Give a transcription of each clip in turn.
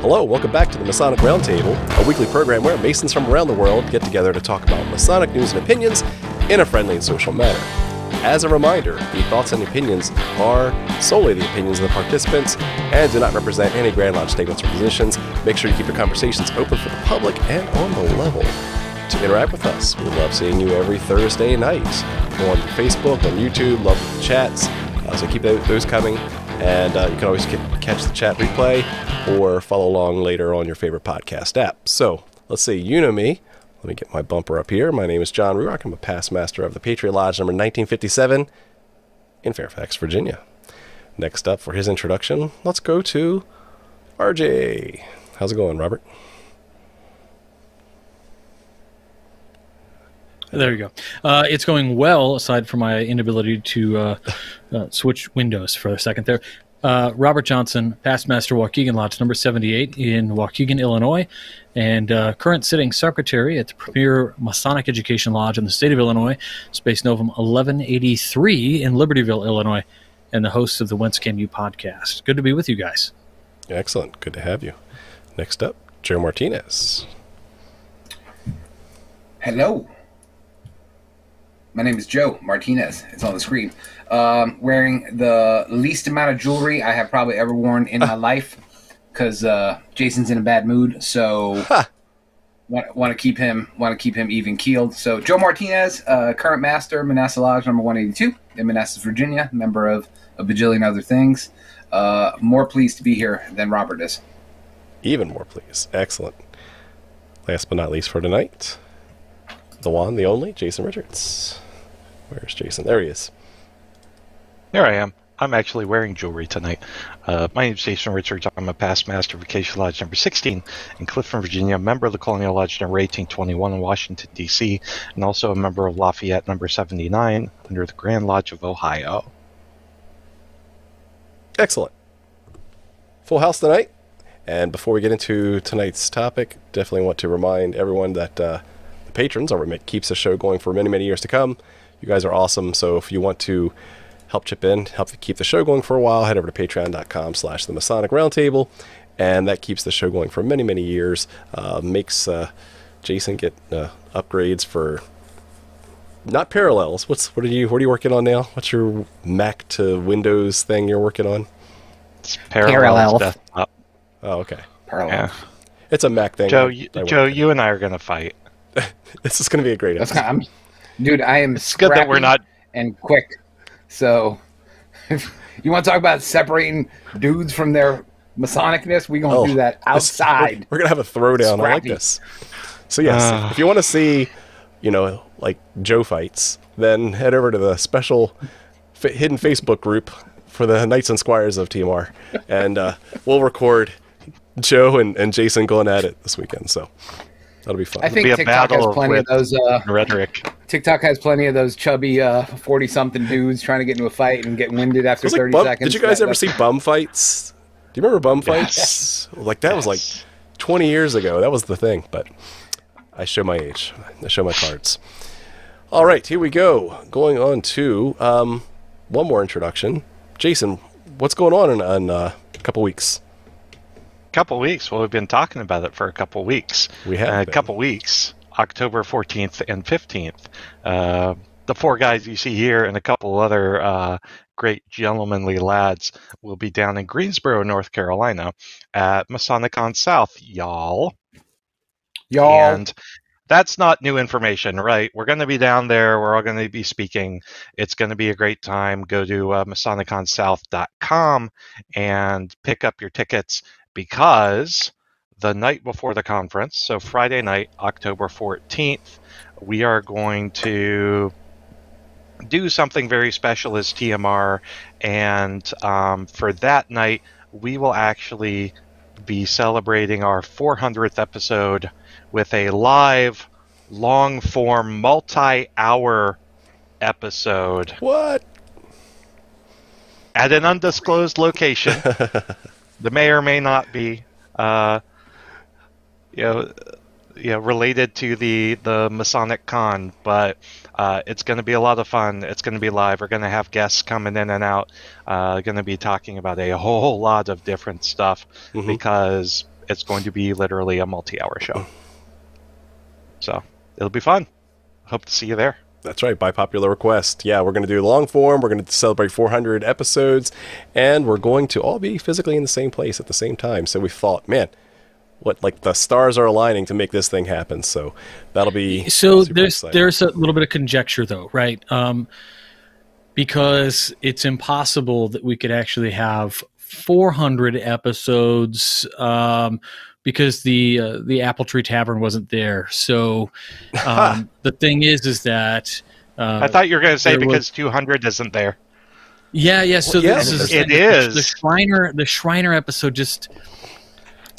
Hello, welcome back to the Masonic Roundtable, a weekly program where Masons from around the world get together to talk about Masonic news and opinions in a friendly and social manner. As a reminder, the thoughts and opinions are solely the opinions of the participants and do not represent any Grand Lodge statements or positions. Make sure you keep your conversations open for the public and on the level. To interact with us, we love seeing you every Thursday night on Facebook, on YouTube, love the chats. Uh, so keep those coming. And uh, you can always catch the chat replay or follow along later on your favorite podcast app. So let's see, you know me. Let me get my bumper up here. My name is John Ruark. I'm a past master of the Patriot Lodge number 1957 in Fairfax, Virginia. Next up for his introduction, let's go to RJ. How's it going, Robert? There you go. Uh, it's going well, aside from my inability to uh, uh, switch windows for a second there. Uh, Robert Johnson, past master Waukegan Lodge number 78 in Waukegan, Illinois, and uh, current sitting secretary at the premier Masonic Education Lodge in the state of Illinois, Spes Novum 1183 in Libertyville, Illinois, and the host of the Whence Came You podcast. Good to be with you guys. Excellent. Good to have you. Next up, Joe Martinez. Hello. My name is Joe Martinez. It's on the screen. Um, wearing the least amount of jewelry I have probably ever worn in my life because uh, Jason's in a bad mood. So huh. want, want to keep him want to keep him even keeled. So Joe Martinez, uh, current master, Manassas Lodge number one eighty two in Manassas, Virginia, member of a bajillion other things. Uh, more pleased to be here than Robert is. Even more pleased. Excellent. Last but not least for tonight, the one, the only, Jason Richards. Where's Jason? There he is. Here I am. I'm actually wearing jewelry tonight. Uh, my name is Jason Richards. I'm a past master of Acacia Lodge number 16 in Clifton, Virginia, a member of the Colonial Lodge number 1821 in Washington, D.C., and also a member of Lafayette number 79 under the Grand Lodge of Ohio. Excellent. Full house tonight. And before we get into tonight's topic, definitely want to remind everyone that uh, the patrons are what keeps the show going for many, many years to come. You guys are awesome. So if you want to help chip in, help keep the show going for a while, head over to patreon.com slash the Masonic Roundtable. And that keeps the show going for many, many years. Uh, makes uh, Jason get uh, upgrades for not parallels. What's what are you what are you working on now? What's your Mac to Windows thing you're working on? It's parallels desktop. Oh, okay. Parallel. Yeah. It's a Mac thing. Joe, you, Joe, you and I are gonna fight. this is gonna be a great episode. Kind of, dude, I am. It's good that we're not and quick. So, if you want to talk about separating dudes from their Masonicness, we're gonna oh, do that outside. We're, we're, gonna have a throwdown. Scrappy. I like this. So yes, uh, if you want to see, you know, like Joe fights, then head over to the special f- hidden Facebook group for the Knights and Squires of TMR, and uh, we'll record Joe and, and Jason going at it this weekend. So that'll be fun. I think TikTok has plenty of those uh, rhetoric. TikTok has plenty of those chubby forty-something uh, dudes trying to get into a fight and get winded after thirty bum, seconds. Did you guys ever see bum fights? Do you remember bum fights? Like that yes. was like twenty years ago. That was the thing. But I show my age. I show my cards. All right, here we go. Going on to um, one more introduction. Jason, what's going on in, in uh, a couple weeks? Couple weeks. Well, we've been talking about it for a couple weeks. We have uh, a couple weeks. October 14th and 15th. Uh, the four guys you see here and a couple other uh, great gentlemanly lads will be down in Greensboro, North Carolina at Masonicon South, y'all. Y'all. And that's not new information, right? We're going to be down there. We're all going to be speaking. It's going to be a great time. Go to uh, MasoniconSouth.com and pick up your tickets because the night before the conference, so Friday night, October 14th, we are going to do something very special as TMR. And um, for that night, we will actually be celebrating our 400th episode with a live, long form, multi hour episode. What? At an undisclosed location. the may or may not be. Uh, you know, you know, related to the the Masonicon, but uh, it's going to be a lot of fun. It's going to be live. We're going to have guests coming in and out. Uh, going to be talking about a whole lot of different stuff mm-hmm. because it's going to be literally a multi-hour show. So it'll be fun. Hope to see you there. That's right, by popular request. Yeah, we're going to do long form. We're going to celebrate 400 episodes, and we're going to all be physically in the same place at the same time. So we thought, man, what like the stars are aligning to make this thing happen. So that'll be So there's exciting. there's a little bit of conjecture though, right? Um, because it's impossible that we could actually have 400 episodes um, because the uh, the Apple Tree Tavern wasn't there. So um, the thing is, is that uh, I thought you were going to say there was- because 200 isn't there. yeah, yeah. So Well, yeah, this is it the, is. the Shriner the Shriner episode just.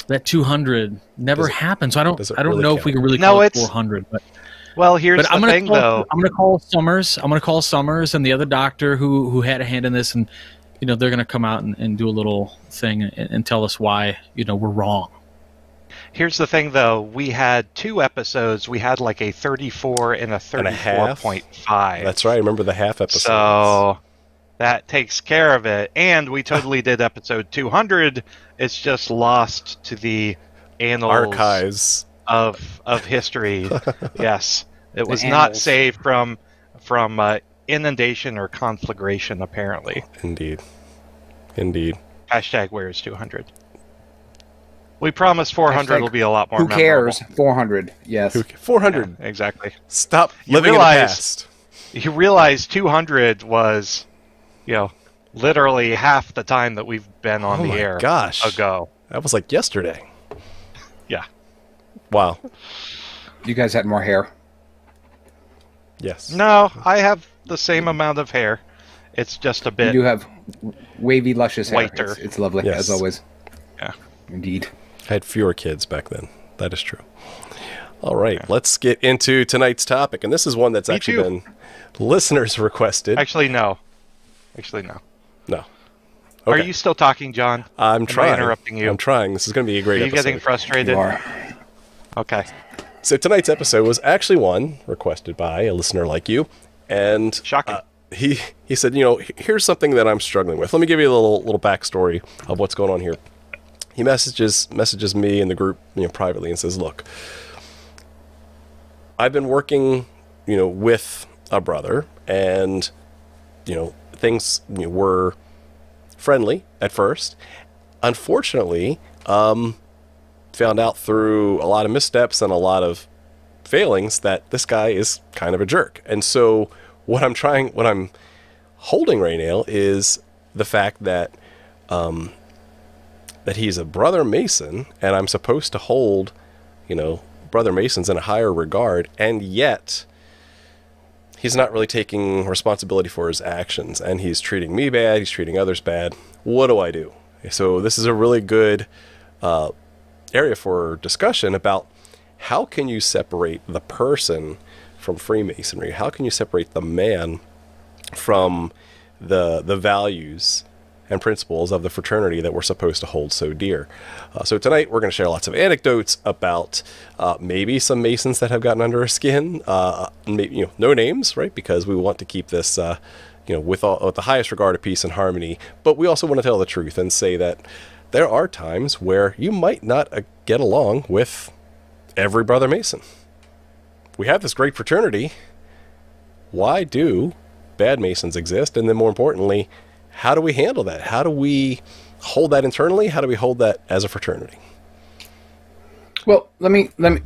That 200 never Does it- happened, so I don't. I don't really know if we can really No, call it it's- 400. But Well, here's but the I'm gonna thing, call, though. I'm gonna call Summers. I'm gonna call Summers and the other doctor who who had a hand in this, and you know they're gonna come out and, and do a little thing and, and tell us why you know we're wrong. Here's the thing, though. We had two episodes. We had like a 34 and a And 34.5. That's right. I Remember the half episode. So that takes care of it. And we totally did episode 200. It's just lost to the annals archives. of of history. yes, it was not saved from from uh, inundation or conflagration. Apparently, Indeed, indeed. hashtag where's 200. We promise 400 Hashtag will be a lot more. Who cares? 400. Yes. 400. Yeah, exactly. Stop You living realize- in the past. You realize 200 was, you know, literally half the time that we've been on oh the my air gosh, ago. that was like yesterday. Yeah. Wow. You guys had more hair. Yes. No, I have the same amount of hair. It's just a You bit. do have wavy, luscious hair. Whiter. It's, it's lovely, Yes. as always. Yeah. Indeed. I had fewer kids back then. That is true. All right, let's get into tonight's topic, and this is one that's Me actually too. been listeners requested. Actually, no. Actually, no. no. Okay. Are you still talking, John? I'm I trying. interrupting you? I'm trying. This is going to be a great. Are great you episode. getting frustrated? You are. Okay. So tonight's episode was actually one requested by a listener like you, and Shocking. uh, he he said, you know, here's something that I'm struggling with. Let me give you a little little backstory of what's going on here. He messages messages me in the group, you know, privately and says, look, I've been working, you know, with a brother, and you know, things you know, were friendly at first. Unfortunately, um, found out through a lot of missteps and a lot of failings that this guy is kind of a jerk. And so what I'm trying, what I'm holding right now is the fact that um, that he's a brother Mason, and I'm supposed to hold, you know, brother Masons in a higher regard, and yet he's not really taking responsibility for his actions, and he's treating me bad. He's treating others bad. What do I do? So this is a really good uh, area for discussion about how can you separate the person from Freemasonry? How can you separate the man from the the values and principles of the fraternity that we're supposed to hold so dear? Uh, so tonight we're going to share lots of anecdotes about uh, maybe some Masons that have gotten under our skin. Uh, maybe, you know, no names, right? Because we want to keep this. Uh, you know, with, all, with the highest regard of peace and harmony, but we also want to tell the truth and say that there are times where you might not uh, get along with every brother Mason. We have this great fraternity. Why do bad Masons exist? And then, more importantly, how do we handle that? How do we hold that internally? How do we hold that as a fraternity? Well, let me let me.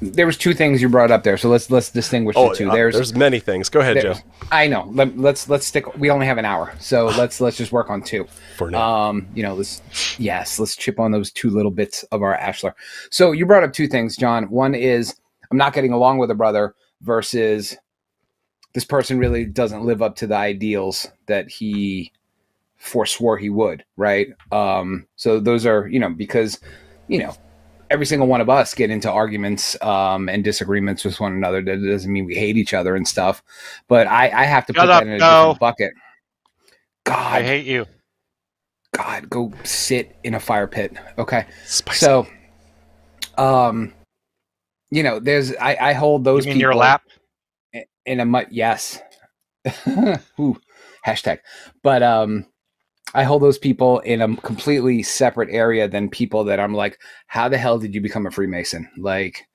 There was two things you brought up there, so let's let's distinguish Oh, the two. uh, There's, there's many things. Go ahead, Joe. I know. Let, let's let's stick. We only have an hour, so let's let's just work on two. For now. Um, you know, let's yes, let's chip on those two little bits of our Ashlar. So you brought up two things, John. One is I'm not getting along with a brother versus this person really doesn't live up to the ideals that he forswore he would, right? Um, so those are, you know, because, you know, every single one of us get into arguments um, and disagreements with one another. That doesn't mean we hate each other and stuff. But I, I have to Shut put up, that in a no. different bucket. God, I hate you. God, go sit in a fire pit. Okay. Spicy. So, um, you know, there's I, I hold You those mean people your lap? In a much yes. Ooh, hashtag. But um, I hold those people in a completely separate area than people that I'm like, how the hell did you become a Freemason? Like,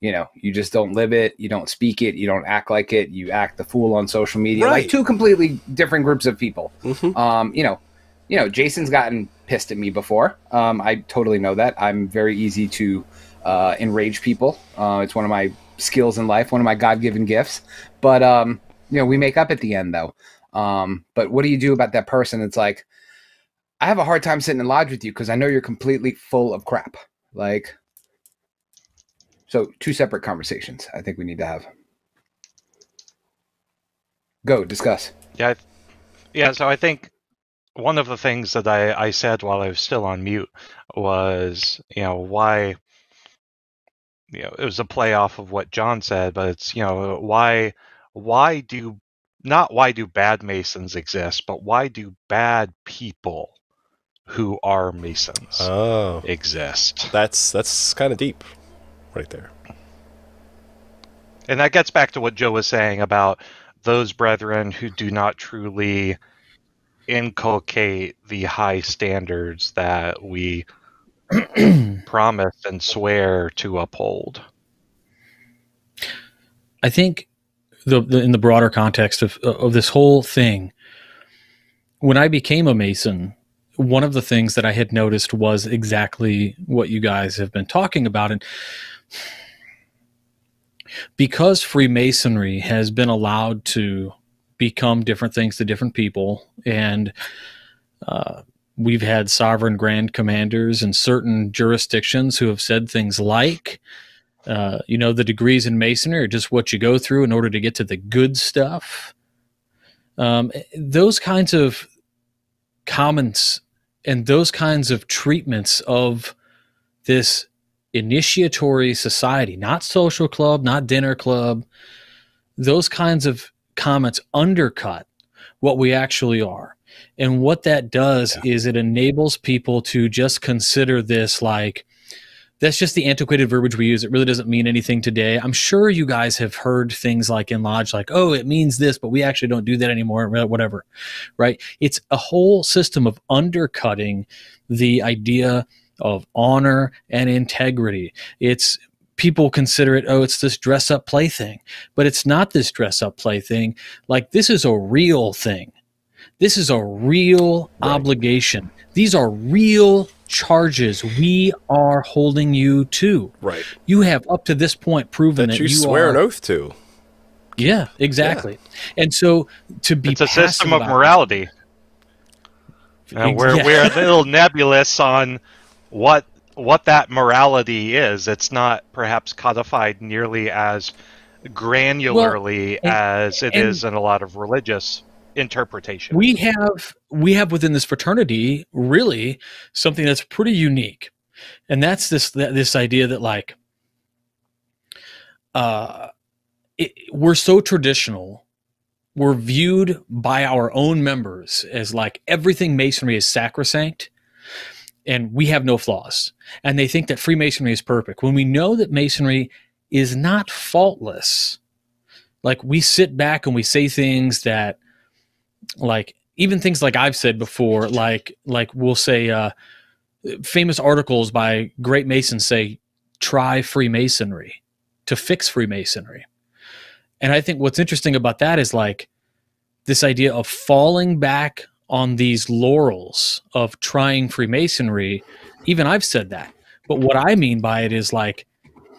you know, you just don't live it, you don't speak it, you don't act like it, you act the fool on social media. Right. Like two completely different groups of people. Mhm. Um, you know, you know, Jason's gotten pissed at me before. Um, I totally know that. I'm very easy to uh, enrage people. Uh, it's one of my skills in life, one of my God-given gifts. But um, you know, we make up at the end though. Um, but what do you do about that person? It's like, I have a hard time sitting in lodge with you because I know you're completely full of crap. Like, so two separate conversations. I think we need to have. Go discuss. Yeah, yeah. So I think one of the things that I, I said while I was still on mute was, you know, why. You know, it was a play off of what John said, but it's you know why why do not why do bad masons exist, but why do bad people who are masons Oh, exist? that's that's kind of deep, right there. And that gets back to what Joe was saying about those brethren who do not truly inculcate the high standards that we promise and swear to uphold. I think the, the in the broader context of of this whole thing, when I became a Mason, one of the things that I had noticed was exactly what you guys have been talking about, and because Freemasonry has been allowed to become different things to different people, and uh, we've had sovereign grand commanders in certain jurisdictions who have said things like, uh, you know, the degrees in masonry are just what you go through in order to get to the good stuff. Um, those kinds of comments and those kinds of treatments of this initiatory society, not social club, not dinner club, those kinds of comments undercut what we actually are. And what that does is it enables people to just consider this like, that's just the antiquated verbiage we use. It really doesn't mean anything today. I'm sure you guys have heard things like in Lodge, like, oh, it means this, but we actually don't do that anymore, whatever, right? It's a whole system of undercutting the idea of honor and integrity. It's people consider it, oh, it's this dress up play thing, but it's not this dress up play thing. Like, this is a real thing. This is a real Right. obligation. These are real charges we are holding you to. Right. You have up to this point proven That that, you, you swear are. an oath to. Yeah, exactly. And so to be It's a system of morality. Uh, we're Yeah. we're a little nebulous on what what that morality is. It's not perhaps codified nearly as granularly and- as it and- is in a lot of religious interpretation. we have we have within this fraternity really something that's pretty unique. And that's this this idea that like uh it, we're so traditional. We're viewed by our own members as like everything masonry is sacrosanct and we have no flaws. And they think that freemasonry is perfect. When we know that masonry is not faultless like we sit back and we say things that like even things like I've said before, like like we'll say uh, famous articles by great Masons say try Freemasonry to fix Freemasonry, and I think what's interesting about that is like this idea of falling back on these laurels of trying Freemasonry. Even I've said that, but what I mean by it is like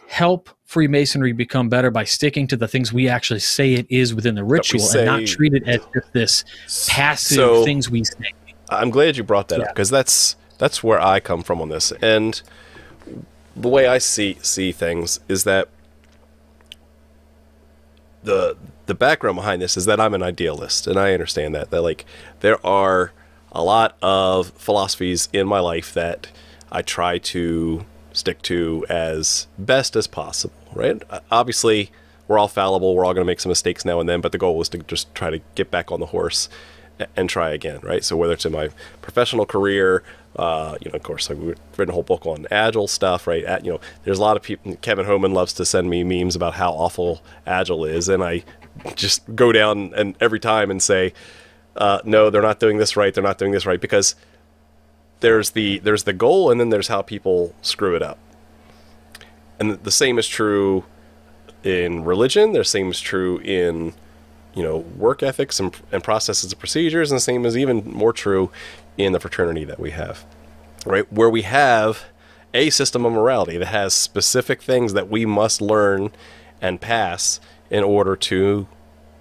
help Freemasonry become better by sticking to the things we actually say it is within the ritual say- and not treat it as just this passive So- things we say. I'm glad you brought that up because that's that's where I come from on this. And the way I see see things is that the the background behind this is that I'm an idealist, and I understand that that like there are a lot of philosophies in my life that I try to stick to as best as possible. Right? Obviously, we're all fallible. We're all going to make some mistakes now and then, but the goal was to just try to get back on the horse and try again, right? So whether it's in my professional career, uh, you know, of course, we've written a whole book on agile stuff, right? At, you know, there's a lot of people. Kevin Homan loves to send me memes about how awful agile is, and I just go down and every time and say, uh, no, they're not doing this right. They're not doing this right because there's the there's the goal, and then there's how people screw it up. And the same is true in religion. The same is true in you know work ethics and, and processes and procedures, and the same is even more true in the fraternity that we have, right? Where we have a system of morality that has specific things that we must learn and pass in order to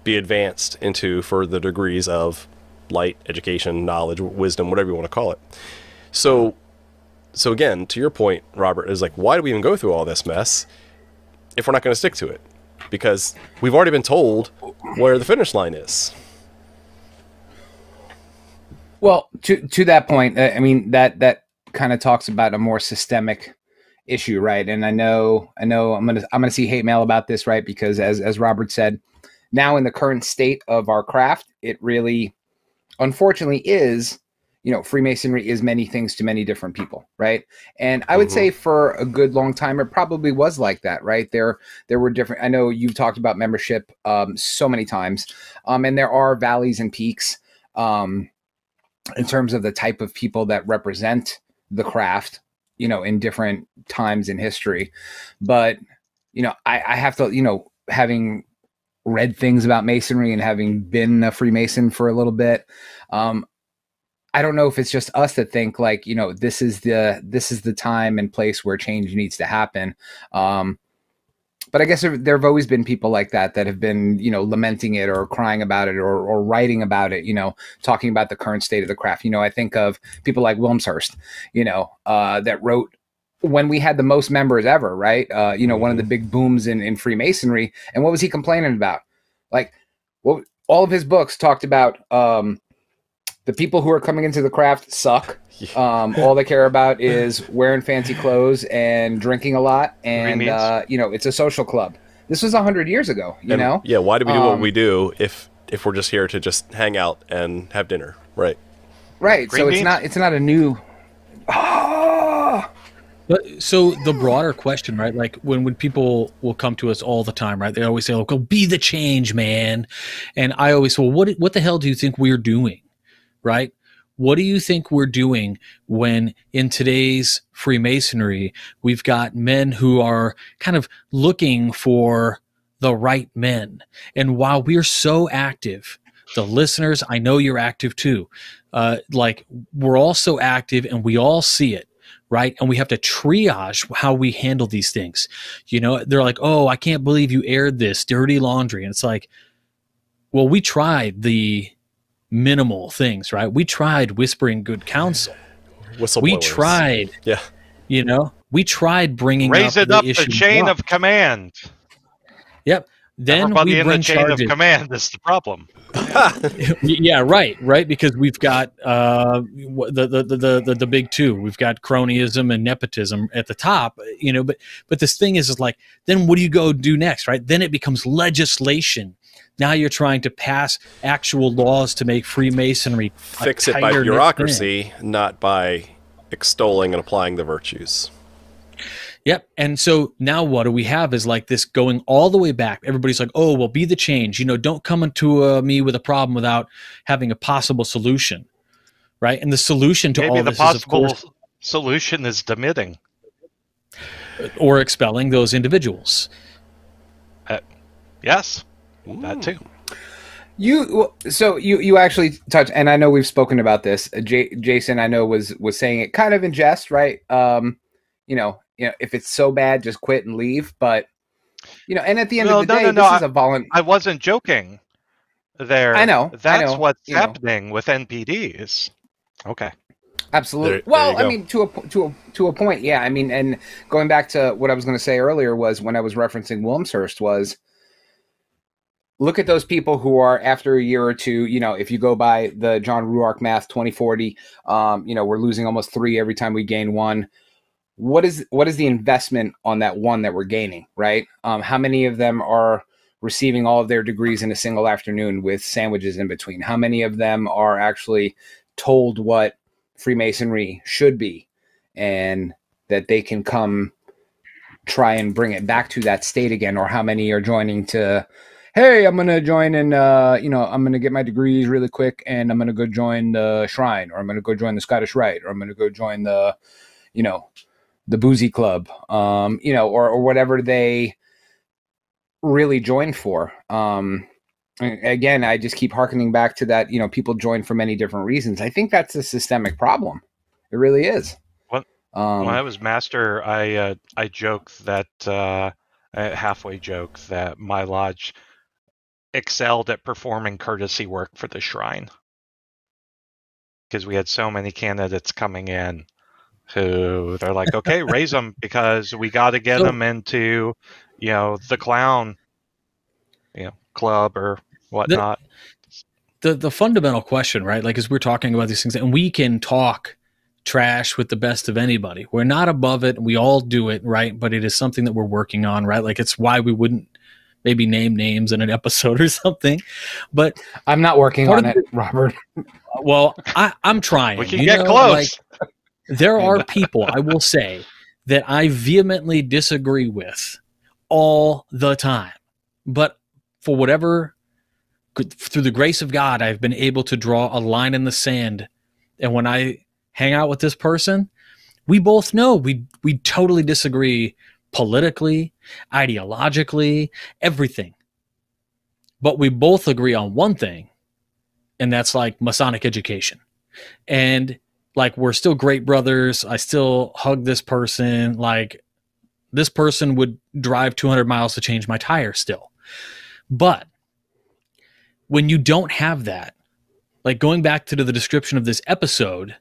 be advanced into further degrees of light, education, knowledge, wisdom, whatever you want to call it. So, so again, to your point, Robert, is like, why do we even go through all this mess if we're not going to stick to it? Because we've already been told where the finish line is. Well, to to that point, uh, I mean that that kind of talks about a more systemic issue, right? And I know I know I'm gonna I'm gonna see hate mail about this, right? Because as as Robert said, now in the current state of our craft, it really, unfortunately, is you know freemasonry is many things to many different people right and i would mm-hmm. say for a good long time it probably was like that right there there were different i know you've talked about membership um, so many times um, and there are valleys and peaks um, in terms of the type of people that represent the craft, you know, in different times in history. But, you know, I, I have to, you know, having read things about masonry and having been a Freemason for a little bit, um, I don't know if it's just us that think like, you know, this is the this is the time and place where change needs to happen. Um, but I guess there, there, have always been people like that that have been, you know, lamenting it or crying about it or, or writing about it, you know, talking about the current state of the craft. You know, I think of people like Wilmshurst, you know, uh, that wrote when we had the most members ever, right? Uh, you know, one of the big booms in, in Freemasonry. And what was he complaining about? Like, well, all of his books talked about um, the people who are coming into the craft suck. Um, all they care about is wearing fancy clothes and drinking a lot, and uh, you know, it's a social club. This was a hundred years ago. You and, know, yeah. Why do we do um, what we do if if we're just here to just hang out and have dinner, right? Right. Green so beans? it's not it's not a new. Ah! But so the broader question, right? Like when when people will come to us all the time, right? They always say, "Oh, go be the change, man," and I always, say, well, what what the hell do you think we're doing, right? What do you think we're doing when in today's Freemasonry, we've got men who are kind of looking for the right men? And while we're so active, the listeners, I know you're active too. Uh, like we're all so active and we all see it right? And we have to triage how we handle these things. You know, they're like, oh, I can't believe you aired this dirty laundry. And it's like, well, we tried the minimal things, right? We tried whispering good counsel. We tried, yeah. You know, we tried bringing raise up it up the, the chain of command. Yep. Then Everybody we in bring the chain charges. of command is the problem. yeah, right, right. Because we've got uh, the, the, the the the big two. We've got cronyism and nepotism at the top. You know, but but this thing is, is like, then what do you go do next, right? Then it becomes legislation now you're trying to pass actual laws to make Freemasonry fix it by bureaucracy, not by extolling and applying the virtues. Yep. And so now what do we have is like this going all the way back. Everybody's like, oh, well, be the change. You know, don't come into uh, me with a problem without having a possible solution. Right. And the solution to Maybe all the this possible is, of course, solution is demitting or expelling those individuals. Uh, yes. That too. You so you you actually touch, and I know we've spoken about this. Uh, J- Jason, I know was was saying it kind of in jest, right? Um, you know, you know, if it's so bad, just quit and leave. But you know, and at the end no, of the no, day, no, this is a volunteer. I wasn't joking. There, I know. That's I know, what's happening know. with NPDs. Okay. Absolutely. There, well, there I mean, to a to a to a point, yeah. I mean, and going back to what I was going to say earlier was when I was referencing Wilmshurst was look at those people who are after a year or two you know if you go by the john ruark math 2040 um, you know we're losing almost three every time we gain one. What is what is the investment on that one that we're gaining right? Um, how many of them are receiving all of their degrees in a single afternoon with sandwiches in between? How many of them are actually told what freemasonry should be and that they can come try and bring it back to that state again? Or how many are joining to hey, I'm gonna join and uh, you know, I'm gonna get my degrees really quick, and I'm gonna go join the shrine, or I'm gonna go join the Scottish Rite, or I'm gonna go join the, you know, the boozy club, um, you know, or or whatever they really joined for. Um, again, I just keep harkening back to that. You know, people join for many different reasons. I think that's a systemic problem. It really is. What? Um, when I was master, I uh, I joke that uh, halfway joke that my lodge excelled at performing courtesy work for the shrine because we had so many candidates coming in who they're like, okay, raise them because we got to get So- them into, you know, the clown, you know, club or whatnot. the the fundamental question, right? Like as we're talking about these things, and we can talk trash with the best of anybody. We're not above it. We all do it, right? But it is something that we're working on, right? Like it's why we wouldn't maybe name names in an episode or something. But I'm not working on of it, Robert. Uh, well, I, I'm trying. we can you get know, close. like, there are people I will say that I vehemently disagree with all the time, but for whatever through the grace of God, I've been able to draw a line in the sand. And when I hang out with this person, we both know we we totally disagree politically, ideologically, everything. But we both agree on one thing, and that's like Masonic education. And like we're still great brothers. I still hug this person. Like this person would drive 200 miles to change my tire still. But when you don't have that, like going back to the description of this episode,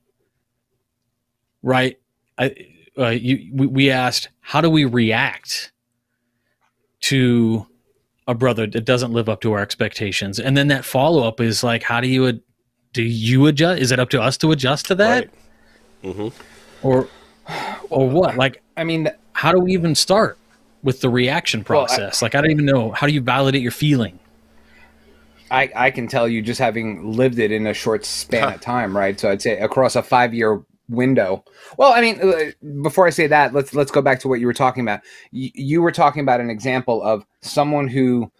right? I, uh, you, we, we asked, how do we react to a brother that doesn't live up to our expectations? And then that follow up is like, how do you do you adjust? Is it up to us to adjust to that, Right. hmm or or what? Like, I mean, how do we even start with the reaction Well, I- process? like, I don't even know. How do you validate your feeling? I, I can tell you just having lived it in a short span of time, right? So I'd say across a five year window. Well, I mean, uh, before I say that, let's let's go back to what you were talking about. You, you were talking about an example of someone who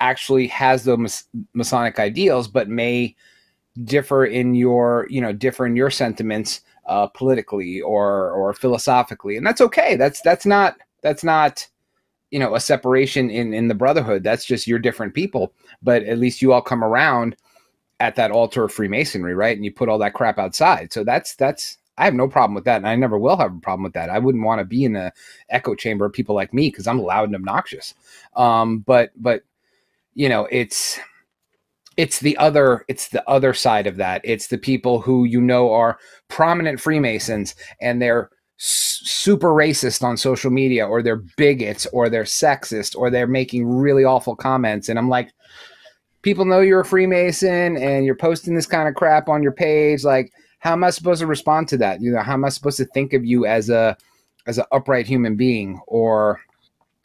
actually has the mas- Masonic ideals, but may differ in your you know differ in your sentiments uh, politically or or philosophically, and that's okay. That's that's not that's not you know a separation in in the brotherhood. That's just you're different people but at least you all come around at that altar of Freemasonry, right? And you put all that crap outside. So that's that's I have no problem with that, and I never will have a problem with that. I wouldn't want to be in a echo chamber of people like me because I'm loud and obnoxious. Um, but but you know, it's it's the other it's the other side of that. It's the people who you know are prominent Freemasons and they're super racist on social media or they're bigots or they're sexist or they're making really awful comments and I'm like people know you're a Freemason and you're posting this kind of crap on your page. Like, how am I supposed to respond to that? You know, how am I supposed to think of you as a as an upright human being? Or,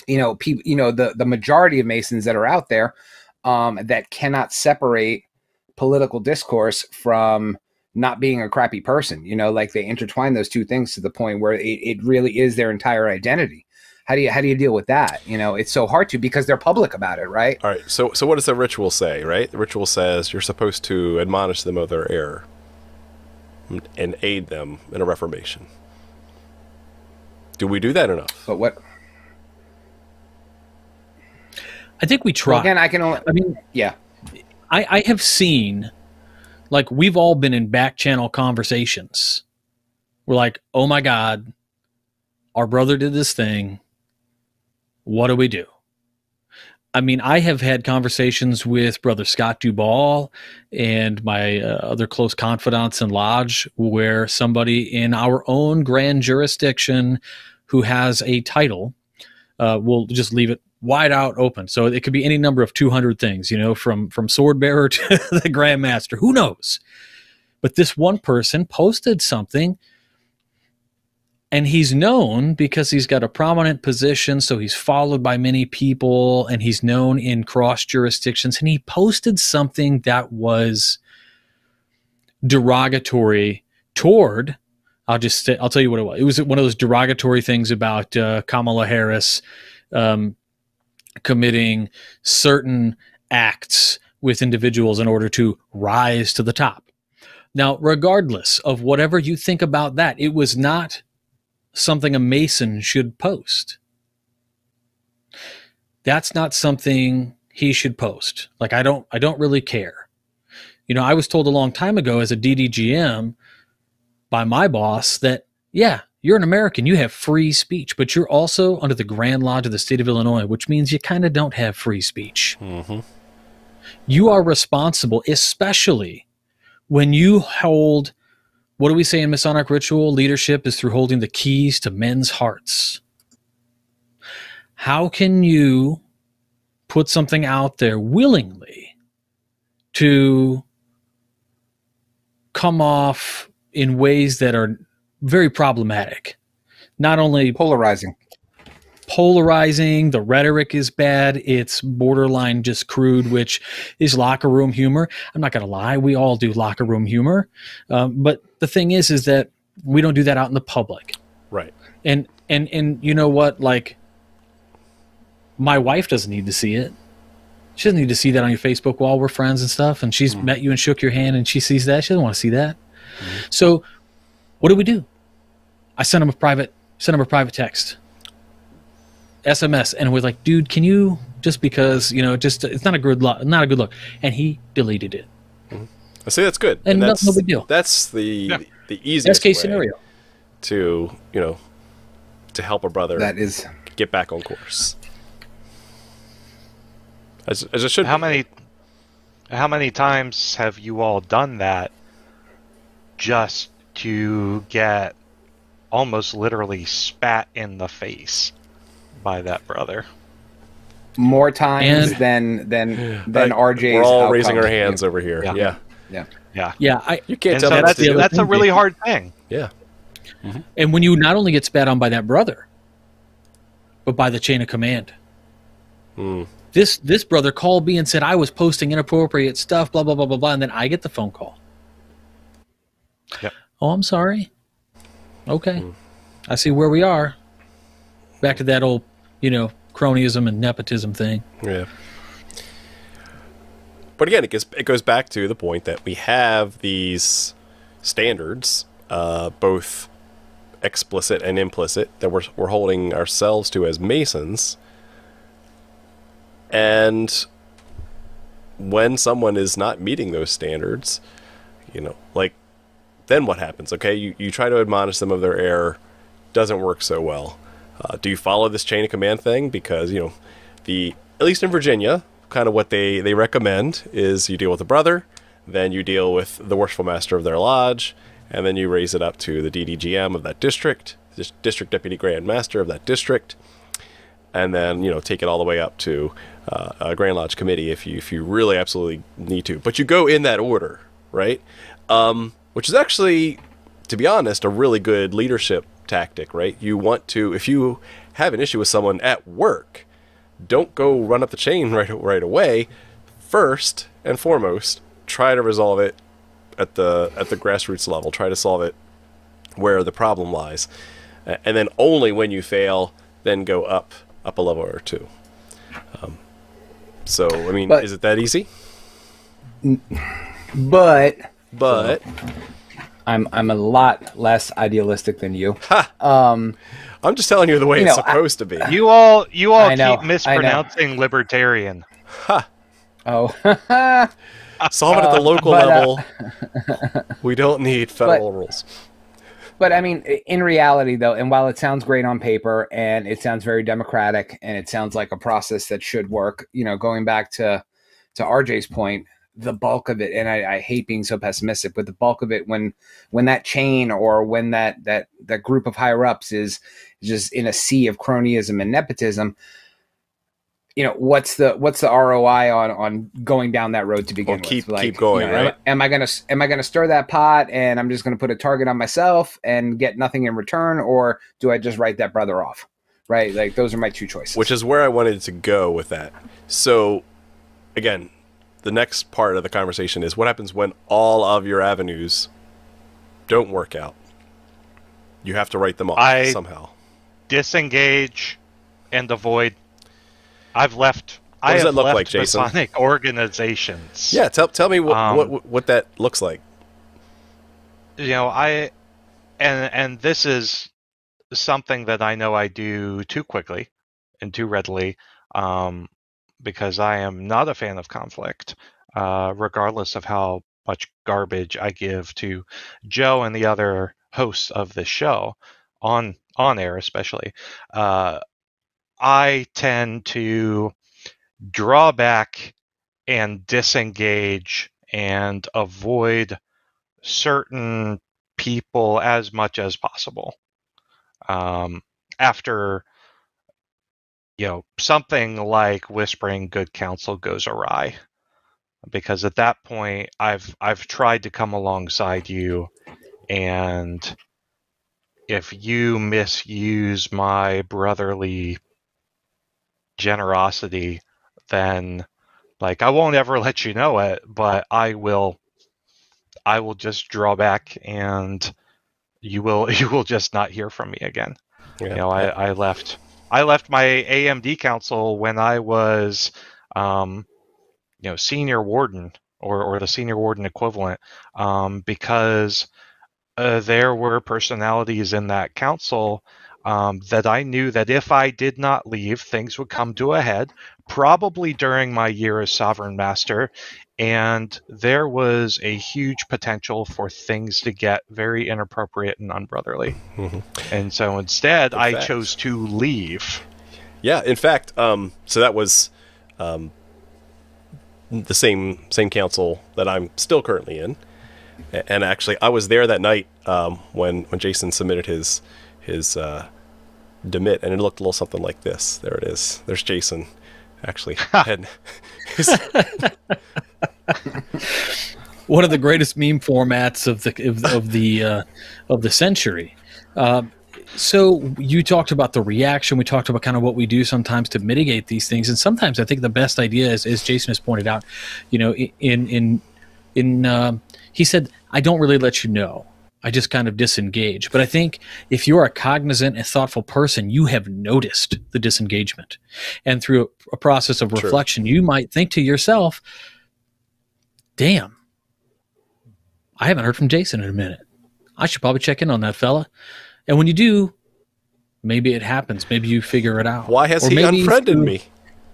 you know, people, you know, the the majority of Masons that are out there um, that cannot separate political discourse from not being a crappy person. You know, like they intertwine those two things to the point where it, it really is their entire identity. How do you how do you deal with that? You know, it's so hard to because they're public about it, right? All right. So, so what does the ritual say? Right. The ritual says you're supposed to admonish them of their error and aid them in a reformation. Do we do that enough? But what I think we try. Well, again, I can only. I mean, Yeah, I, I have seen, like, we've all been in back channel conversations. We're like, oh my God, our brother did this thing. What do we do? I mean, I have had conversations with Brother Scott Duvall and my uh, other close confidants in Lodge where somebody in our own grand jurisdiction who has a title uh, will just leave it wide out open. So it could be any number of 200 things, you know, from from sword bearer to the grandmaster. Who knows? But this one person posted something and he's known because he's got a prominent position so he's followed by many people and he's known in cross jurisdictions and he posted something that was derogatory toward I'll just I'll tell you what it was. It was one of those derogatory things about uh, Kamala Harris um, committing certain acts with individuals in order to rise to the top. Now, regardless of whatever you think about that, it was not something a Mason should post. That's not something he should post. Like I don't I don't really care. You know, I was told a long time ago as a DDGM by my boss that yeah, you're an American, you have free speech, but you're also under the Grand Lodge of the state of Illinois, which means you kind of don't have free speech. Mm-hmm. You are responsible, especially when you hold what do we say in Masonic ritual? Leadership is through holding the keys to men's hearts. How can you put something out there willingly to come off in ways that are very problematic? Not only Polarizing. Polarizing. The rhetoric is bad. It's borderline just crude, which is locker room humor. I'm not going to lie. We all do locker room humor. Um, but the thing is, is that we don't do that out in the public. Right. And, and, and you know what? Like my wife doesn't need to see it. She doesn't need to see that on your Facebook wall. We're friends and stuff. And she's met you and shook your hand and she sees that. She doesn't want to see that. So what do we do? I sent him a private, sent him a private text. SMS and was like, dude, can you just because you know, just it's not a good look, not a good look, and he deleted it. Mm-hmm. I say that's good. And no- that's, no big deal. That's the Yeah. the easiest Best case way scenario. to you know to help a brother That is get back on course. As, as it should. How be. many how many times have you all done that just to get almost literally spat in the face by that brother? more times And- than than than Like, RJ's. We're all outcome. raising our hands over here. Yeah. Yeah. Yeah. Yeah. Yeah, I You can't tell so me what that's to do. other that's a really hard thing. Yeah. and when you not only get spat on by that brother, but by the chain of command. Hmm. This this brother called me and said I was posting inappropriate stuff, blah blah blah blah blah, and then I get the phone call. Yep. Oh, I'm sorry. Okay, I see where we are. Back to that old, you know, cronyism and nepotism thing. Yeah. But again, it gets it goes back to the point that we have these standards, uh, both explicit and implicit, that we're we're holding ourselves to as Masons. And when someone is not meeting those standards, you know, like then what happens? Okay, you, you try to admonish them of their error, doesn't work so well. Uh, do you follow this chain of command thing? Because you know, the at least in Virginia, kind of what they they recommend is you deal with the brother, then you deal with the worshipful master of their lodge, and then you raise it up to the DDGM of that district, dis- district deputy grand master of that district, and then you know take it all the way up to uh, a Grand Lodge committee if you if you really absolutely need to. But you go in that order, right? Um, which is actually, to be honest, a really good leadership tactic, right? You want to if you have an issue with someone at work, don't go run up the chain right right away. First and foremost, try to resolve it at the at the grassroots level. Try to solve it where the problem lies, and then only when you fail, then go up up a level or two. Um, so I mean, But- is it that easy? But But I'm I'm a lot less idealistic than you. I'm just telling you the way You it's know, I- supposed to be. You all you all know, keep mispronouncing libertarian. Oh, Solve it at the local but, uh, level. we don't need federal rules. but I mean, in reality, though, and while it sounds great on paper and it sounds very democratic and it sounds like a process that should work, you know, going back to to RJ's point, the bulk of it, and I, I hate being so pessimistic, but the bulk of it, when when that chain or when that that that group of higher ups is just in a sea of cronyism and nepotism, you know, what's the what's the ROI on on going down that road to begin Well, keep- with? keep going, you know, am- right? Am, I gonna am I gonna stir that pot and I'm just gonna put a target on myself and get nothing in return, or do I just write that brother off? Right, like those are my two choices. which is where I wanted to go with that. So, again, the next part of the conversation is what happens when all of your avenues don't work out. You have to write them off I- somehow. Disengage and avoid. I've left. I does have that look left like, Jason? Masonic organizations. Yeah, tell tell me what Um, what what that looks like. you know i and and this is something that i know i do too quickly and too readily um because i am not a fan of conflict uh regardless of how much garbage i give to joe and the other hosts of this show on on air especially uh i tend to draw back and disengage and avoid certain people as much as possible um, after you know something like whispering good counsel goes awry because at that point i've i've tried to come alongside you and if you misuse my brotherly generosity then like i won't ever let you know it but i will I will just draw back and you will you will just not hear from me again. Yeah. You know, I, I left I left my AMD council when I was um, you know, senior warden or, or the senior warden equivalent, um, because uh, there were personalities in that council um, that I knew that if I did not leave, things would come to a head, probably during my year as sovereign master, and there was a huge potential for things to get very inappropriate and unbrotherly. Mhm. And so instead, In I fact. chose to leave. Yeah, in fact, um, so that was um, the same same council that I'm still currently in, and actually, I was there that night um, when when Jason submitted his his uh, demit, and it looked a little something like this. There it is. There's Jason, actually. his, one of the greatest meme formats of the of, of the uh, of the century. Uh, so you talked about the reaction. We talked about kind of what we do sometimes to mitigate these things, and sometimes I think the best idea is, as Jason has pointed out, you know, in in in um he said, "I don't really let you know." I just kind of disengage. But I think if you're a cognizant and thoughtful person, you have noticed the disengagement. And through a, a process of True. reflection, you might think to yourself, damn, I haven't heard from Jason in a minute. I should probably check in on that fella. And when you do, maybe it happens. Maybe you figure it out. why has Or he maybe unfriended through- me?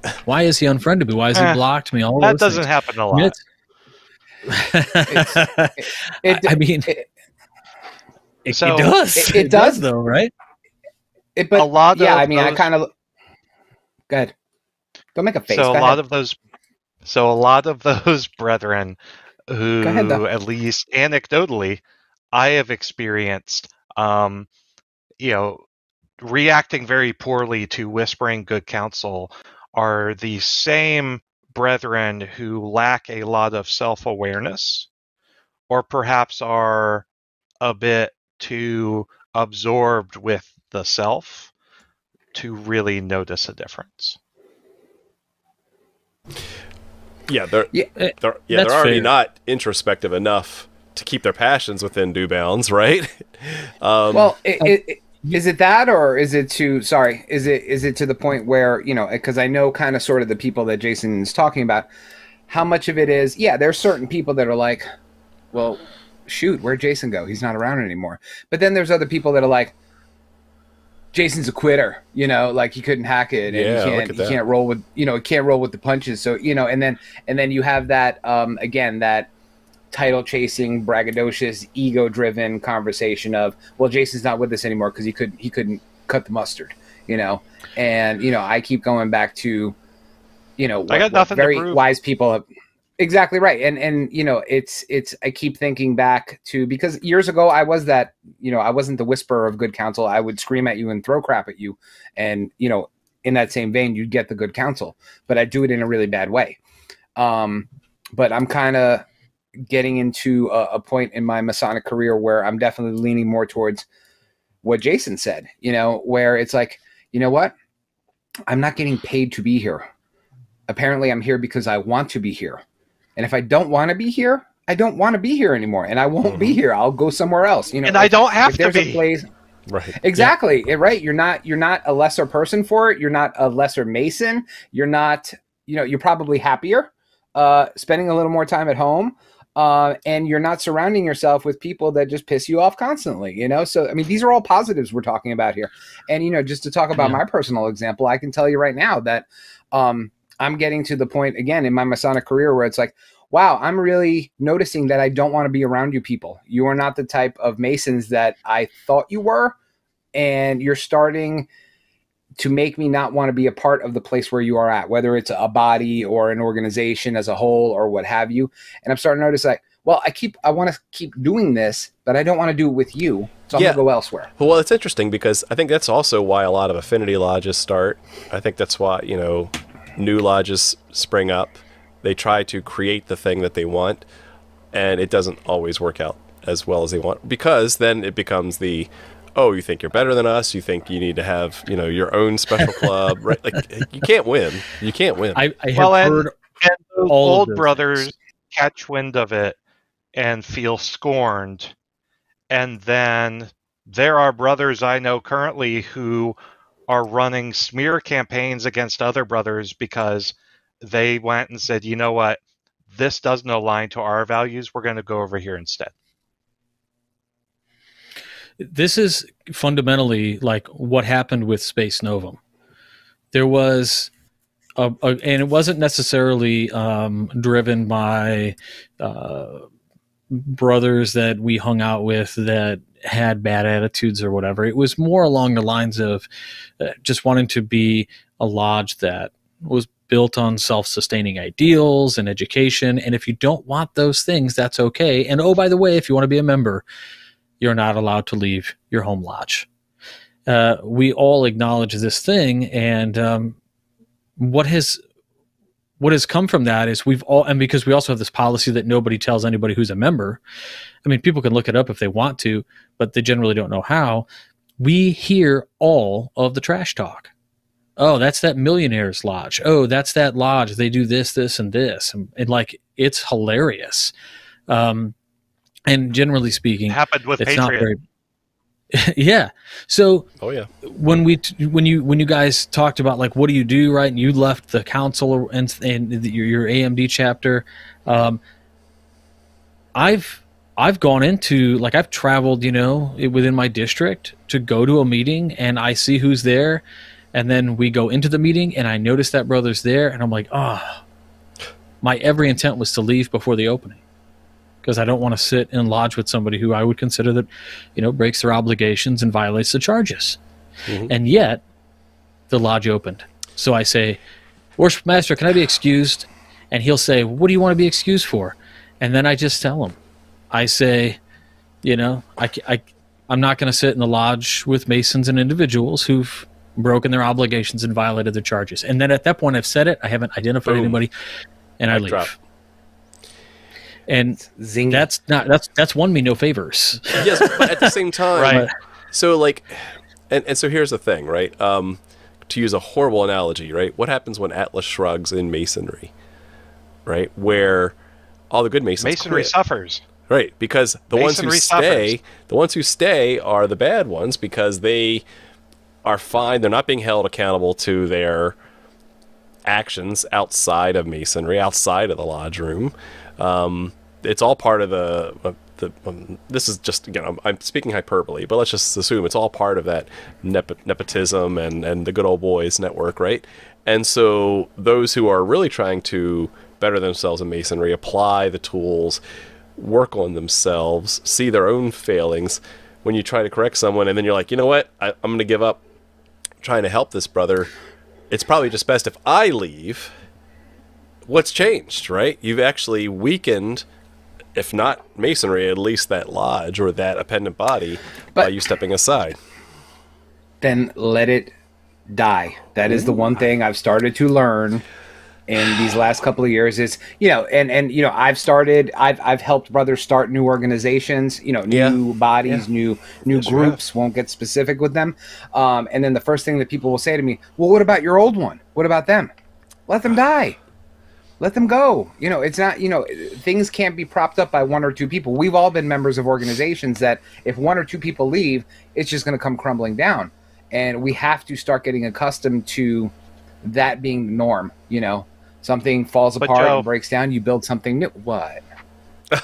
Why is he unfriended me? Why has he Eh, blocked me? All That doesn't things. happen a mean, lot. it's- It, I mean, it, it, So- it does. It- it does. though, right? it- but A lot yeah, of I mean, I those- kind of. Go ahead. Don't make a face. so Go a ahead. lot of those so a lot of those brethren who ahead, at least anecdotally i have experienced um you know reacting very poorly to whispering good counsel are the same brethren who lack a lot of self-awareness or perhaps are a bit too absorbed with the self to really notice a difference Yeah, they're Yeah, eh, they're yeah they're already fair. not introspective enough to keep their passions within due bounds, right? um, well, it, it, it, is it that, or is it to? Sorry, is it is it to the point where you know? Because I know kind of sort of the people that Jason's talking about. How much of it is? Yeah, there's certain people that are like, well, shoot, where'd Jason go? He's not around anymore. But then there's other people that are like, Jason's a quitter, you know, like he couldn't hack it and Yeah, he look can't he that. can't roll with you know, he can't roll with the punches. So, you know, and then and then you have that um again that title chasing, braggadocious, ego driven conversation of, well, Jason's not with us anymore because he couldn't he couldn't cut the mustard, you know. And, you know, I keep going back to, you know, what, got what nothing to very prove. wise people have exactly right and and you know it's it's i keep thinking back to because years ago i was that you know i wasn't the whisperer of good counsel i would scream at you and throw crap at you and you know in that same vein you'd get the good counsel but i do it in a really bad way. Um but i'm kind of getting into a, a point in my masonic career where i'm definitely leaning more towards what jason said you know where it's like you know what? I'm not getting paid to be here. Apparently i'm here because i want to be here and if I don't want to be here, I don't want to be here anymore, and I won't be Mhm. here. I'll go somewhere else. You know, and I don't have to a be. place, Right. Exactly. Yeah, right. You're not you're not a lesser person for it. You're not a lesser Mason. You're not, you know, you're probably happier, uh, spending a little more time at home. Uh, and you're not surrounding yourself with people that just piss you off constantly, you know? So, I mean, these are all positives we're talking about here. And, you know, just to talk about yeah. my personal example, I can tell you right now that um, I'm getting to the point again in my Masonic career where it's like, wow, I'm really noticing that I don't want to be around you people. You are not the type of Masons that I thought you were. And you're starting to make me not want to be a part of the place where you are at, whether it's a body or an organization as a whole or what have you. And I'm starting to notice like, well, I keep I want to keep doing this, but I don't want to do it with you. So I'm yeah. gonna go elsewhere. Well, it's interesting because I think that's also why a lot of affinity lodges start. I think that's why, you know, new lodges spring up. They try to create the thing that they want, and it doesn't always work out as well as they want because then it becomes the oh you think you're better than us? You think you need to have you know your own special club right? Like you can't win. You can't win. I, I well, have heard and, and old brothers things. catch wind of it and feel scorned. And then there are brothers i know currently who are running smear campaigns against other brothers because they went and said, you know what, this doesn't align to our values. We're going to go over here instead. This is fundamentally like what happened with Spes Novum. There was, a, a, and it wasn't necessarily um, driven by uh, brothers that we hung out with that had bad attitudes or whatever. It was more along the lines of uh, just wanting to be a lodge that was built on self sustaining ideals and education. And if you don't want those things, that's okay. And oh, by the way, if you want to be a member, you're not allowed to leave your home lodge. Uh, we all acknowledge this thing, and um, what has what has come from that is we've all and because we also have this policy that nobody tells anybody who's a member. I mean, people can look it up if they want to, but they generally don't know how. We hear all of the trash talk oh, that's that millionaires lodge. Oh, that's that lodge. They do this, this, and this, and, and like it's hilarious. Um, and generally speaking, it happened with it's Patriot. not very. yeah. So. Oh yeah. When we when you when you guys talked about like what do you do right, and you left the council and and your, your AMD chapter, um, I've I've gone into like I've traveled, you know, within my district to go to a meeting, and I see who's there, and then we go into the meeting, and I notice that brother's there, and I'm like, oh, my every intent was to leave before the opening because I don't want to sit and lodge with somebody who I would consider that, you know, breaks their obligations and violates the charges. Mm-hmm. And yet, the lodge opened. So I say, Worship Master, can I be excused? And he'll say, What do you want to be excused for? And then I just tell him, I say, you know, I, I, I'm not going to sit in the lodge with Masons and individuals who've broken their obligations and violated their charges. And then at that point, I've said it. I haven't identified Boom. anybody, and I, I leave. Drop. And Zing. that's not that's that's won me no favors. Yes, but at the same time, right? So like, and and so here's the thing, right? Um, to use a horrible analogy, right? What happens when Atlas shrugs in masonry, right? Where all the good masons masonry quit. suffers. Right, because the masonry ones who stay, suffers. the ones who stay are the bad ones because they are fine. They're not being held accountable to their actions outside of masonry, outside of the lodge room. Um, it's all part of the. The um, this is just again, I'm, I'm, speaking hyperbole, but let's just assume it's all part of that nep- nepotism and and the good old boys network, right? And so those who are really trying to better themselves in masonry, apply the tools, work on themselves, see their own failings. When you try to correct someone, and then you're like, you know what, I, I'm going to give up trying to help this brother, it's probably just best if I leave. What's changed, right? You've actually weakened, if not masonry, at least that lodge or that appendant body but by you stepping aside. Then let it die. That is the one thing I've started to learn in these last couple of years is you know and and you know i've started i've i've helped brothers start new organizations you know new yeah. bodies yeah. new new yes, groups won't get specific with them um, and then the first thing that people will say to me well what about your old one what about them let them die let them go. You know, it's not, you know, things can't be propped up by one or two people. We've all been members of organizations that if one or two people leave, it's just going to come crumbling down. And we have to start getting accustomed to that being the norm, you know. Something falls But apart Joe- and breaks down, you build something new. What?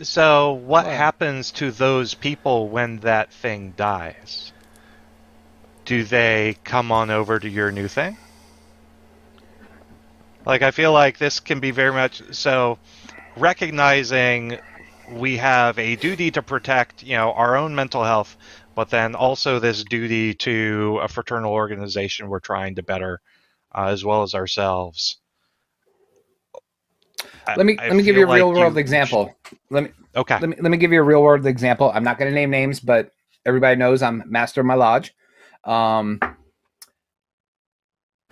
So, what Wow. happens to those people when that thing dies? Do they come on over to your new thing? Like, I feel like this can be very much so recognizing we have a duty to protect, you know, our own mental health, but then also this duty to a fraternal organization we're trying to better, uh, as well as ourselves. Let me I let me give you a like real world you- example. Let me Okay. let me let me give you a real world example. I'm not going to name names, but everybody knows I'm master of my lodge. Um,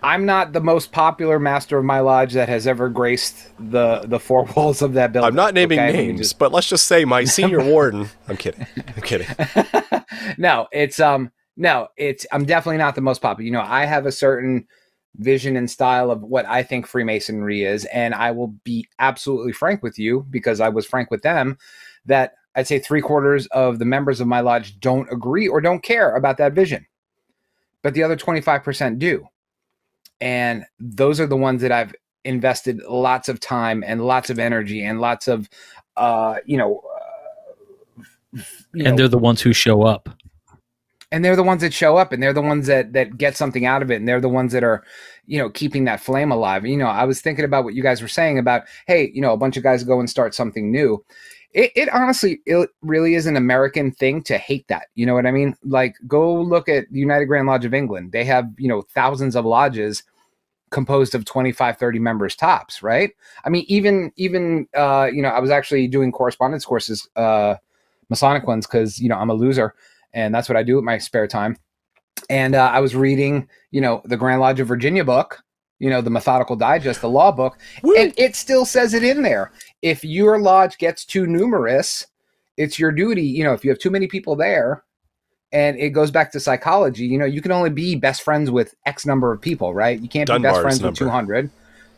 I'm not the most popular master of my lodge that has ever graced the the four walls of that building. I'm not naming okay? Names, just- but let's just say my senior warden. I'm kidding. I'm kidding. no, it's um no, it's I'm definitely not the most popular. You know, I have a certain vision and style of what I think Freemasonry is, and I will be absolutely frank with you because I was frank with them that I'd say three quarters of the members of my lodge don't agree or don't care about that vision, but the other 25% do, and those are the ones that I've invested lots of time and lots of energy and lots of uh you know. Uh, you know, and they're the ones who show up. and they're the ones that show up and they're the ones that that get something out of it and they're the ones that are you know keeping that flame alive you know i was thinking about what you guys were saying about hey you know a bunch of guys go and start something new it, it honestly it really is an american thing to hate that you know what i mean like go look at the united grand lodge of england they have you know thousands of lodges composed of 25 30 members tops right i mean even even uh you know i was actually doing correspondence courses uh masonic ones because you know i'm a loser and that's what I do with my spare time. And uh, I was reading, you know, the Grand Lodge of Virginia book, you know, the Methodical Digest, the law book, and it still says it in there. If your lodge gets too numerous, it's your duty, you know, if you have too many people there, and it goes back to psychology, you know, you can only be best friends with X number of people, right? You can't be best friends number. with 200.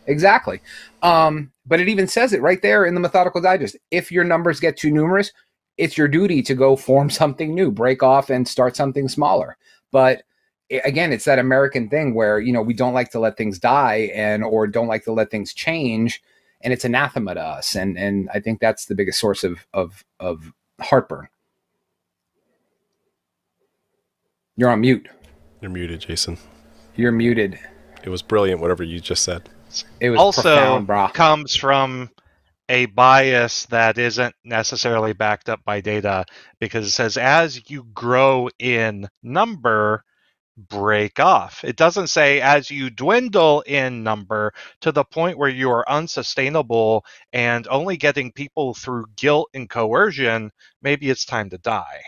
Exactly. Um, but it even says it right there in the Methodical Digest. If your numbers get too numerous, it's your duty to go form something new, break off and start something smaller. But again, it's that American thing where, you know, we don't like to let things die and or don't like to let things change and it's anathema to us and and I think that's the biggest source of of of heartburn. You're on mute. You're muted, Jason. You're muted. It was brilliant, whatever you just said. It was also profound, comes from a bias that isn't necessarily backed up by data because it says as you grow in number break off it doesn't say as you dwindle in number to the point where you are unsustainable and only getting people through guilt and coercion maybe it's time to die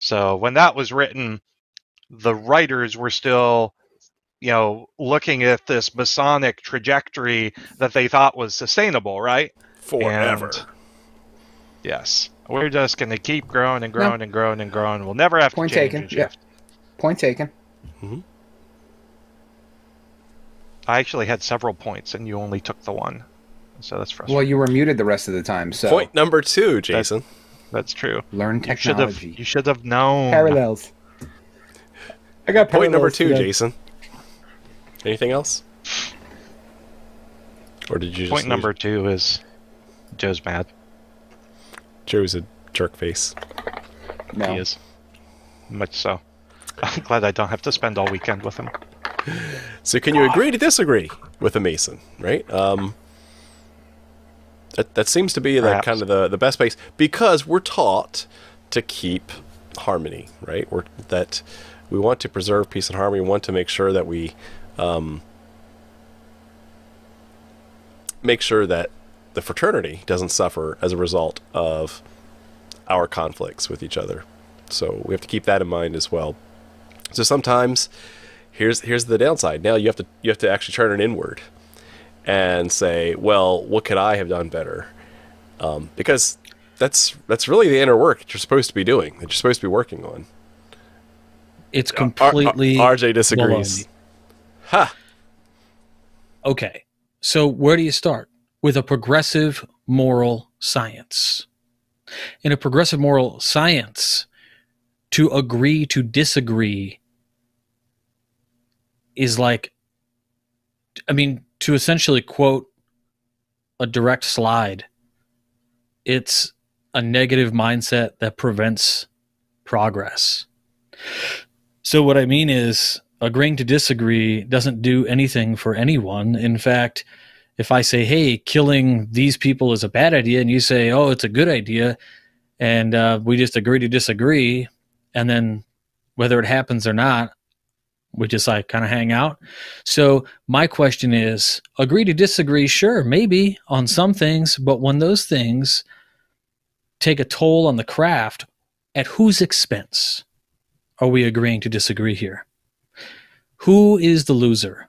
so when that was written the writers were still you know, looking at this Masonic trajectory that they thought was sustainable, right? Forever. And- Yes. We're just going to keep growing and growing and growing and growing. We'll never have Point to change taken. and Yeah. shift. Point taken. Hmm. I actually had several points, and you only took the one. So that's frustrating. Well, you were muted the rest of the time, so Point number two, Jason. that's true. learn You should have. technology. You should have known. Parallels. I got Point number two, today. Jason. Anything else? Or did you just Point lose- number two is Joe's mad. Joe's a jerk face. No. He is. Much so. I'm glad I don't have to spend all weekend with him. So can you agree to disagree with a Mason, right? Um, that, that seems to be the kind of the, the best base because we're taught to keep harmony, right? We're that we want to preserve peace and harmony. We want to make sure that we um, make sure that the fraternity doesn't suffer as a result of our conflicts with each other. So we have to keep that in mind as well. So sometimes here's here's the downside. Now you have to you have to actually turn it inward and say, well, what could I have done better? Um, because that's that's really the inner work that you're supposed to be doing. That you're supposed to be working on. It's completely R- RJ disagrees. Ha! Okay. So where do you start? With a progressive moral science. In a progressive moral science, to agree to disagree is like, I mean, to essentially quote a direct slide, it's a negative mindset that prevents progress. So, what I mean is, agreeing to disagree doesn't do anything for anyone. In fact, if I say, hey, killing these people is a bad idea, and you say, oh, it's a good idea, and uh, we just agree to disagree, and then whether it happens or not, we just like kind of hang out. So, my question is agree to disagree, sure, maybe on some things, but when those things take a toll on the craft, at whose expense are we agreeing to disagree here? Who is the loser?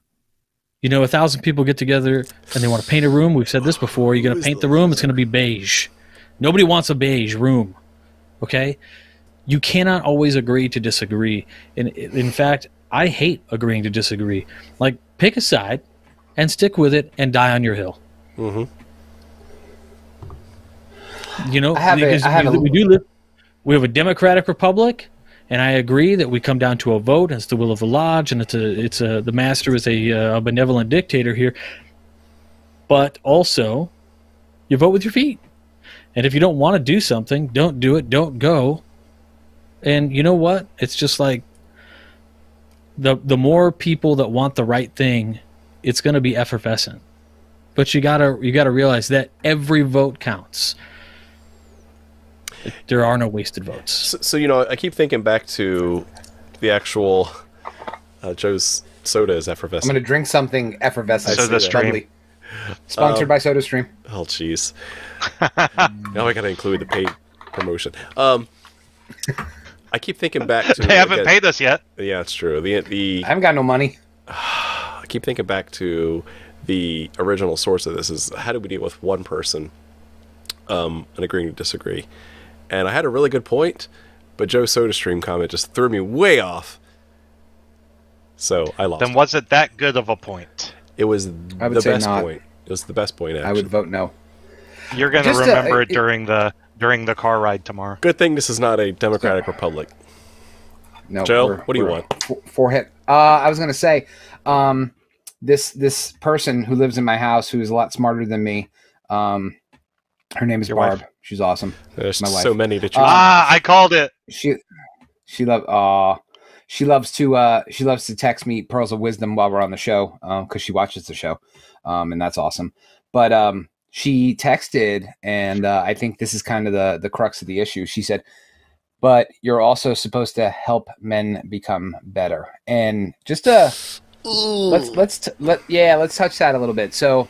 You know, a thousand people get together and they want to paint a room. We've said this before. You're going to paint the room, it's going to be beige. Nobody wants a beige room. Okay? You cannot always agree to disagree. In, in fact, I hate agreeing to disagree. Like, pick a side and stick with it and die on your hill. Mm-hmm. You know, I have a- because I have we, a- we do live. We have a democratic republic, and I agree that we come down to a vote. And it's the will of the lodge, and it's a it's a the master is a, uh, a benevolent dictator here. But also, you vote with your feet, and if you don't want to do something, don't do it. Don't go. And you know what? It's just like the the more people that want the right thing, it's going to be effervescent. But you gotta you gotta realize that every vote counts. There are no wasted votes. So, so you know, I keep thinking back to the actual uh, Joe's soda is effervescent. I'm going to drink something effervescent. Soda Stream. Sponsored Um, by SodaStream. Oh, jeez. now I got to include the paid promotion. Um, I keep thinking back to. They haven't again- paid us yet. Yeah, it's true. The the I haven't got no money. I keep thinking back to the original source of this is how do we deal with one person um, and agreeing to disagree? And I had a really good point, but Joe SodaStream comment just threw me way off. So I lost. Then was it that good of a point? it was the best not. point. It was the best point. Actually. I would vote no. You're going to uh, remember it it- during the during the car ride tomorrow. Good thing this is not a democratic republic. No. Joe, we're- what do you want? fo- Forehead. Uh, I was gonna say, um, this this person who lives in my house who is a lot smarter than me. Um, her name is Your Barb. wife? She's awesome. There's My so wife. many to choose. Uh, ah, I called it. She she love uh she loves to uh she loves to text me pearls of wisdom while we're on the show um because she watches the show um and that's awesome but um she texted and uh, i think this is kind of the the crux of the issue. She said but you're also supposed to help men become better. And just uh let's let's t- let yeah let's touch that a little bit. So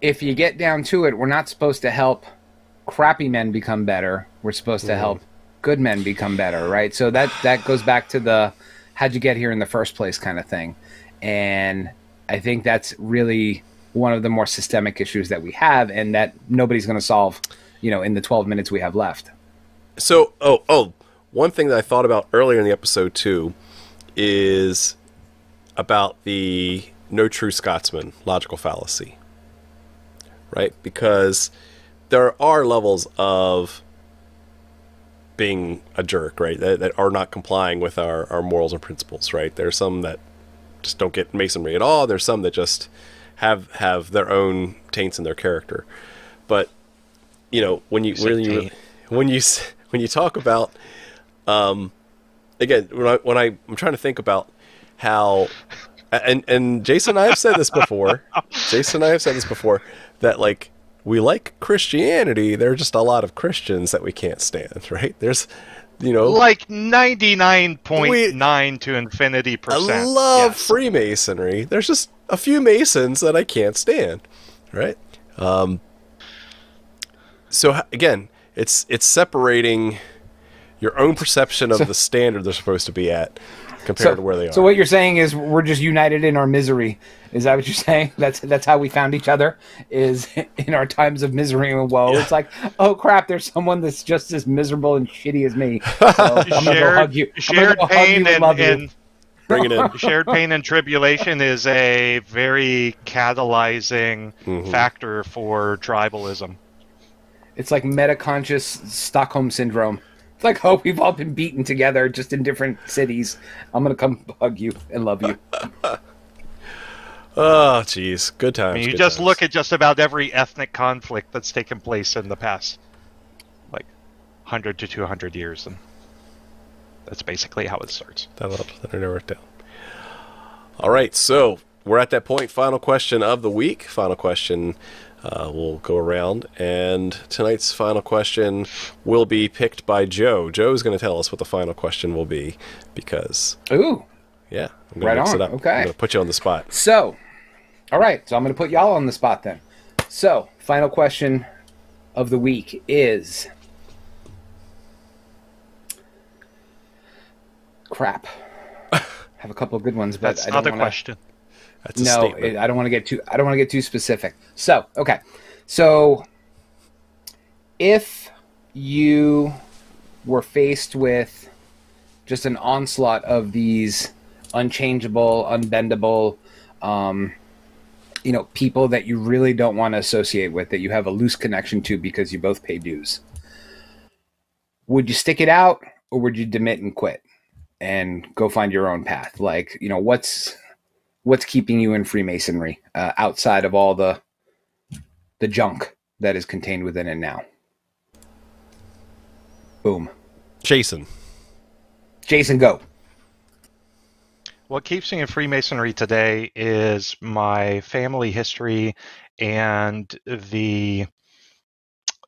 if you get down to it we're not supposed to help crappy men become better. We're supposed to help good men become better right? So that that goes back to the how'd you get here in the first place? kind of thing. And i think that's really one of the more systemic issues that we have and that nobody's going to solve you know in the 12 minutes we have left So, oh, oh, one thing that I thought about earlier in the episode too is about the no true Scotsman logical fallacy, right? Because there are levels of being a jerk, right? That, that are not complying with our, our morals and principles, right? There's some that just don't get masonry at all. There's some that just have have their own taints in their character. But you know, when you when you taint. when you when you talk about um again when I when I I'm trying to think about how and and Jason and I have said this before. Jason and I have said this before that like we like Christianity. There are just a lot of Christians that we can't stand, right? There's you know Like ninety nine point nine to infinity percent. I love yes. Freemasonry. There's just a few Masons that I can't stand, right? Um, so again, it's it's separating your own perception of So- the standard they're supposed to be at compared to where they are. So what you're saying is we're just united in our misery. Is that what you're saying? That's that's how we found each other. Is in our times of misery and woe. It's like, oh crap, there's someone that's just as miserable and shitty as me. So I'm gonna go shared, hug you. I'm shared go hug pain you and and, love you. and Bring it in. Shared pain and tribulation is a very catalyzing Mhm. factor for tribalism. It's like metaconscious Stockholm syndrome. It's like, oh, we've all been beaten together, just in different cities. I'm gonna come hug you and love you. Oh, jeez. Good times. I mean, you good just times. look at just about every ethnic conflict that's taken place in the past, like, 100 to 200 years, and that's basically how it starts. That'll help. That'll narrow it down. All right, so we're at that point. Final question of the week. Final question. Uh, we'll go around, and tonight's final question will be picked by Joe. Joe is going to tell us what the final question will be, because Ooh. yeah, I'm going Right to mix on, it up. okay. I'm going to put you on the spot. So, all right. So I'm gonna put y'all on the spot then. So, final question of the week is crap. Have a couple of good ones, but That's I not don't a wanna... question. That's no, it, I don't want to get too. I don't want to get too specific. So, okay. So, if you were faced with just an onslaught of these unchangeable, unbendable, um, you know, people that you really don't want to associate with, that you have a loose connection to because you both pay dues, would you stick it out or would you demit and quit and go find your own path? Like, you know, what's what's keeping you in Freemasonry uh, outside of all the the junk that is contained within it now? Boom, Jason. Jason, go. What keeps me in Freemasonry today is my family history and the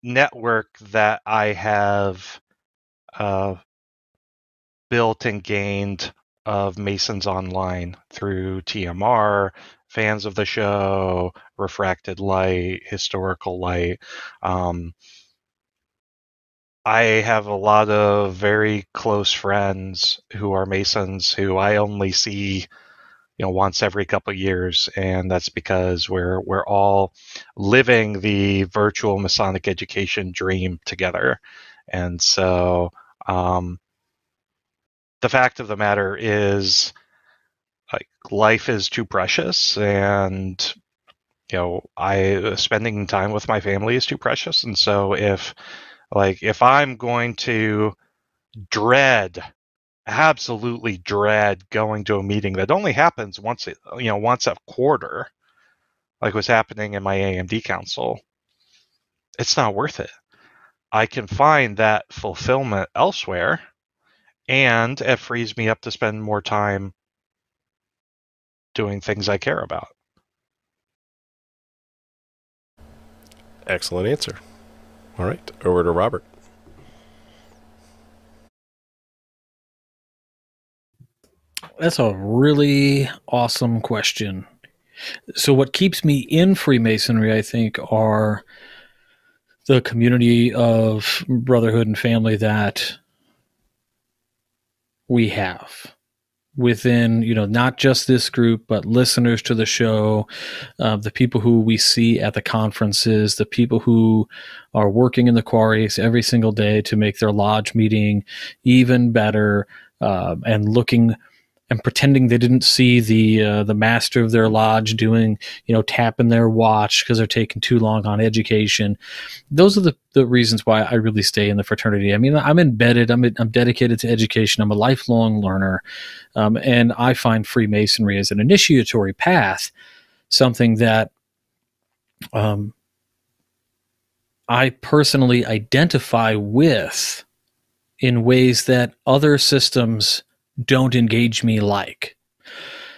network that I have uh, built and gained of Masons Online through TMR, fans of the show, Refracted Light, Historical Light. Um, I have a lot of very close friends who are Masons who I only see, you know, once every couple of years, and that's because we're we're all living the virtual Masonic education dream together, and so um, the fact of the matter is, like, life is too precious, and you know, I spending time with my family is too precious, and so if like if I'm going to dread, absolutely dread going to a meeting that only happens once, a- you know, once a quarter, like was happening in my AMD council, it's not worth it. I can find that fulfillment elsewhere, and it frees me up to spend more time doing things I care about. Excellent answer. All right, over to Robert. That's a really awesome question. So, what keeps me in Freemasonry, I think, are the community of brotherhood and family that we have within, you know, not just this group, but listeners to the show, uh, the people who we see at the conferences, the people who are working in the quarries every single day to make their lodge meeting even better, uh, and looking and pretending they didn't see the uh, the master of their lodge doing you know tapping their watch because they're taking too long on education. Those are the, the reasons why i really stay in the fraternity. I mean i'm embedded i'm, I'm dedicated to education i'm a lifelong learner um, and i find freemasonry as an initiatory path something that um, i personally identify with in ways that other systems don't engage me like.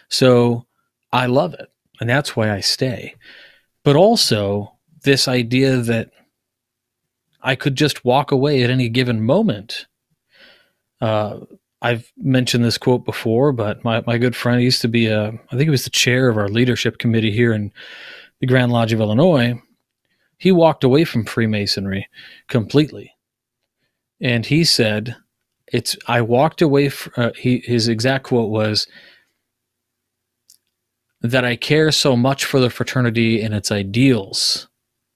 So I love it. And that's why I stay. But also, this idea that I could just walk away at any given moment. Uh, I've mentioned this quote before, but my, my good friend used to be a, I think he was the chair of our leadership committee here in the Grand Lodge of Illinois. He walked away from Freemasonry completely. And he said, it's I walked away. Fr- uh, his exact quote was that I care so much for the fraternity and its ideals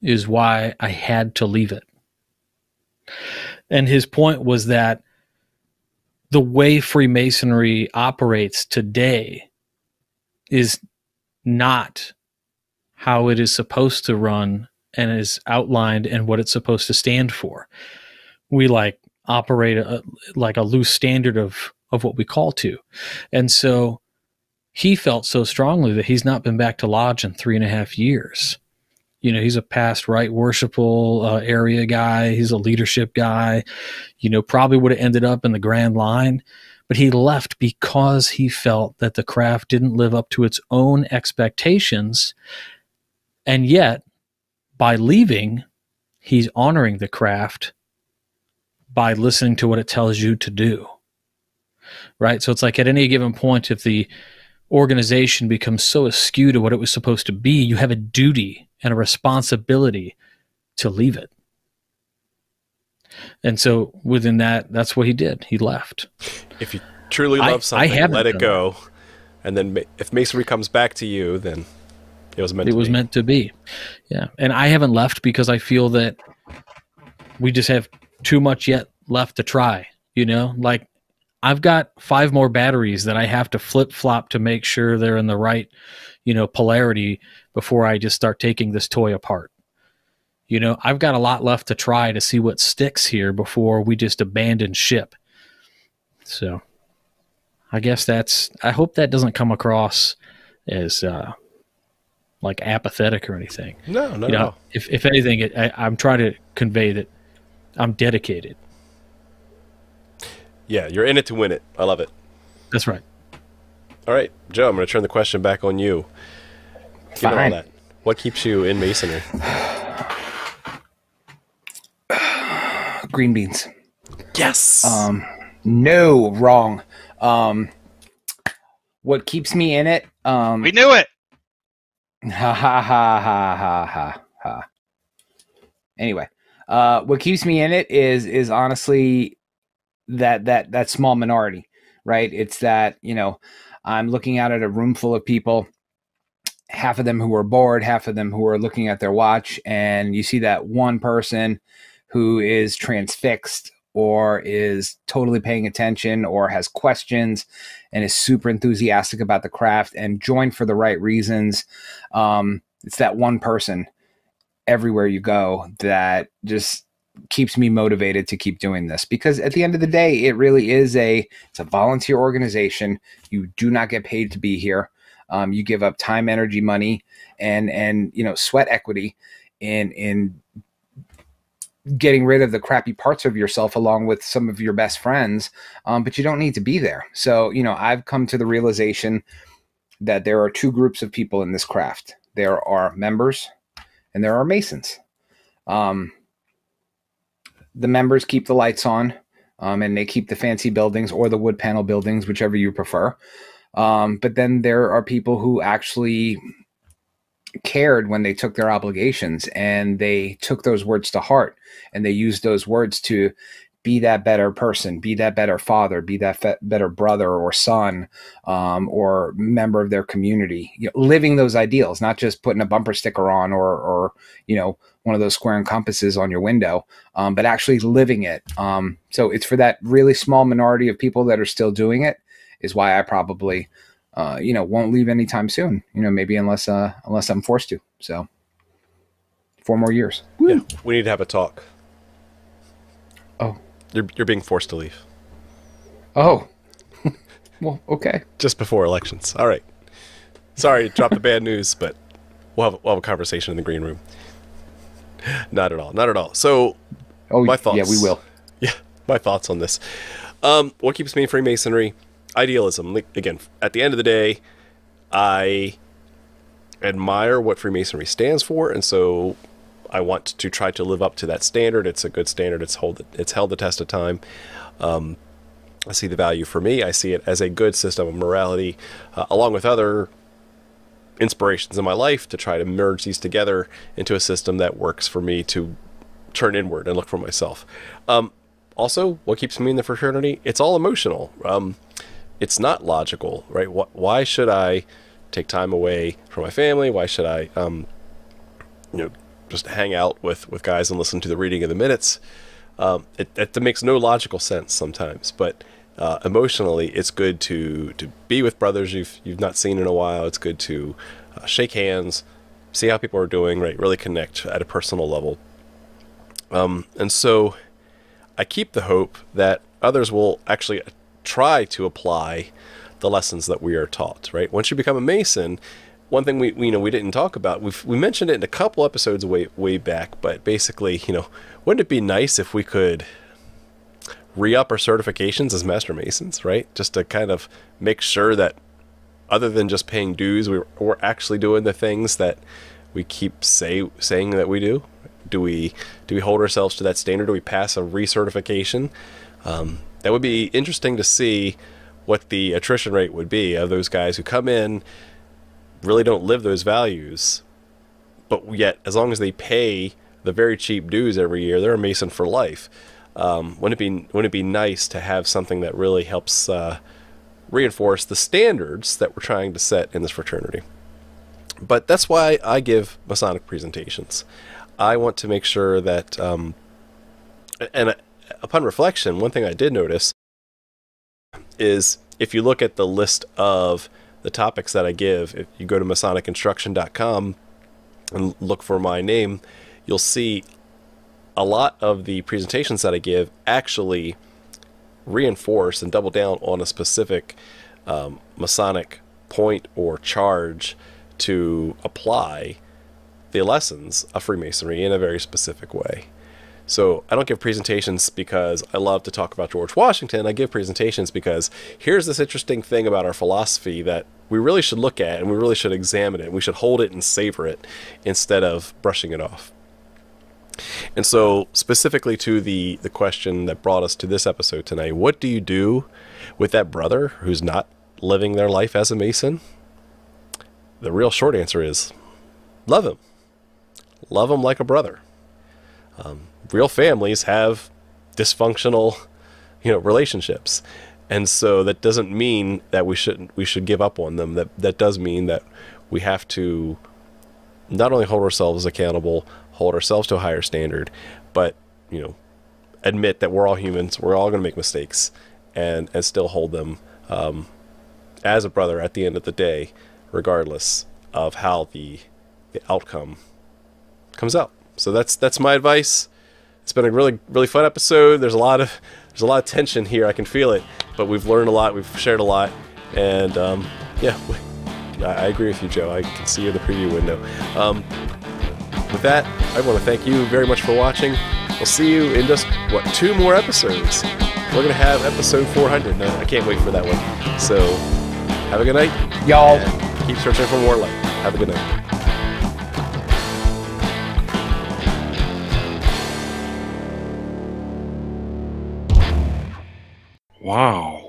is why I had to leave it. And his point was that the way Freemasonry operates today is not how it is supposed to run and is outlined and what it's supposed to stand for. We like operate a, like a loose standard of of what we call to, and so he felt so strongly that he's not been back to lodge in three and a half years. You know, he's a past right worshipful uh, area guy. He's a leadership guy. You know, probably would have ended up in the Grand Line, but he left because he felt that the craft didn't live up to its own expectations. And yet, by leaving, he's honoring the craft by listening to what it tells you to do. Right? So it's like at any given point, if the organization becomes so askew to what it was supposed to be, you have a duty and a responsibility to leave it. And so within that, that's what he did. He left. If you truly I- love I something, haven't let it go. And then if masonry comes back to you, then it was meant it to was be. meant to be. Yeah. And I haven't left because I feel that we just have too much yet left to try. You know, like I've got five more batteries that I have to flip flop to make sure they're in the right, you know, polarity before I just start taking this toy apart. You know, I've got a lot left to try to see what sticks here before we just abandon ship. So I guess that's, I hope that doesn't come across as, uh, like apathetic or anything. No, no, you know, no. if if anything, it, I, I'm trying to convey that I'm dedicated. Yeah, you're in it to win it. I love it. That's right. All right, Joe, I'm going to turn the question back on you. Given all Fine. that, what keeps you in masonry? Green beans. Yes. Um, no, wrong. Um, what keeps me in it? Um, We knew it. Ha ha ha ha ha ha ha. Anyway, uh, what keeps me in it is is honestly that that that small minority, right? It's that you know I'm looking out at a room full of people, half of them who are bored, half of them who are looking at their watch, and you see that one person who is transfixed or is totally paying attention or has questions and is super enthusiastic about the craft and joined for the right reasons um, it's that one person everywhere you go that just keeps me motivated to keep doing this. Because at the end of the day it really is a it's a volunteer organization. You do not get paid to be here. Um, you give up time energy money and and you know sweat equity in in getting rid of the crappy parts of yourself along with some of your best friends um, but you don't need to be there. So you know i've come to the realization that there are two groups of people in this craft. There are members and there are masons. Um, the members keep the lights on um, and they keep the fancy buildings or the wood panel buildings whichever you prefer. Um, but then there are people who actually cared when they took their obligations and they took those words to heart and they used those words to be that better person, be that better father, be that fe- better brother or son, um, or member of their community. You know, living those ideals, not just putting a bumper sticker on or, or you know, one of those square and compasses on your window, um, but actually living it. Um, so it's for that really small minority of people that are still doing it. Is why I probably, uh, you know, won't leave anytime soon. You know, maybe unless uh, unless I'm forced to. So four more years. yeah, we need to have a talk. You're, you're being forced to leave Oh. well, okay. just before elections. All right. Sorry, drop the bad news, but we'll have, we'll have a conversation in the green room. Not at all. Not at all. So, Oh, My yeah, thoughts. we will. yeah, my thoughts on this. Um, what keeps me in Freemasonry? Idealism. Like, again, at the end of the day, I admire what Freemasonry stands for, and so I want to try to live up to that standard. It's a good standard. It's hold it's held the test of time. Um, I see the value for me. I see it as a good system of morality, uh, along with other inspirations in my life to try to merge these together into a system that works for me to turn inward and look for myself. Um, also, what keeps me in the fraternity? It's all emotional. Um, it's not logical, right? Wh- why should I take time away from my family? Why should I, um, you know, just hang out with with guys and listen to the reading of the minutes? Um, it, it makes no logical sense sometimes, but uh, emotionally, it's good to to be with brothers you've you've not seen in a while. It's good to uh, shake hands, see how people are doing, right? Really connect at a personal level. Um, and so, I keep the hope that others will actually try to apply the lessons that we are taught. Right? Once you become a Mason, one thing we, we you know we didn't talk about we we mentioned it in a couple episodes way way back, but basically, you know, wouldn't it be nice if we could re-up our certifications as master masons, right? Just to kind of make sure that other than just paying dues, we're, we're actually doing the things that we keep say saying that we do. Do we do we hold ourselves to that standard? Do we pass a recertification? Um, that would be interesting to see what the attrition rate would be of those guys who come in, really don't live those values, but yet as long as they pay the very cheap dues every year, they're a mason for life. Um, wouldn't it be wouldn't it be nice to have something that really helps uh, reinforce the standards that we're trying to set in this fraternity? But that's why I give Masonic presentations. I want to make sure that, um, and uh, upon reflection, one thing I did notice is if you look at the list of the topics that I give, if you go to MasonicInstruction.com and look for my name, you'll see a lot of the presentations that I give actually reinforce and double down on a specific um, Masonic point or charge to apply the lessons of Freemasonry in a very specific way. So I don't give presentations because I love to talk about George Washington. I give presentations because here's this interesting thing about our philosophy that we really should look at and we really should examine it. We should hold it and savor it instead of brushing it off. And so, specifically to the the question that brought us to this episode tonight, what do you do with that brother who's not living their life as a Mason? The real short answer is love him. Love him like a brother. Um, real families have dysfunctional, you know, relationships, and so that doesn't mean that we shouldn't we should give up on them. That that does mean that we have to not only hold ourselves accountable, hold ourselves to a higher standard, but you know, admit that we're all humans. We're all going to make mistakes, and and still hold them um, as a brother at the end of the day, regardless of how the the outcome comes out. So that's that's my advice. It's been a really really fun episode. There's a lot of there's a lot of tension here. I can feel it, but we've learned a lot. We've shared a lot, and um, yeah, I agree with you, Joe. I can see you in the preview window. Um, with that, I want to thank you very much for watching. We'll see you in just, what, two more episodes. We're going to have episode 400. No, I can't wait for that one. So, have a good night. Y'all. Keep searching for more light. Have a good night. Wow.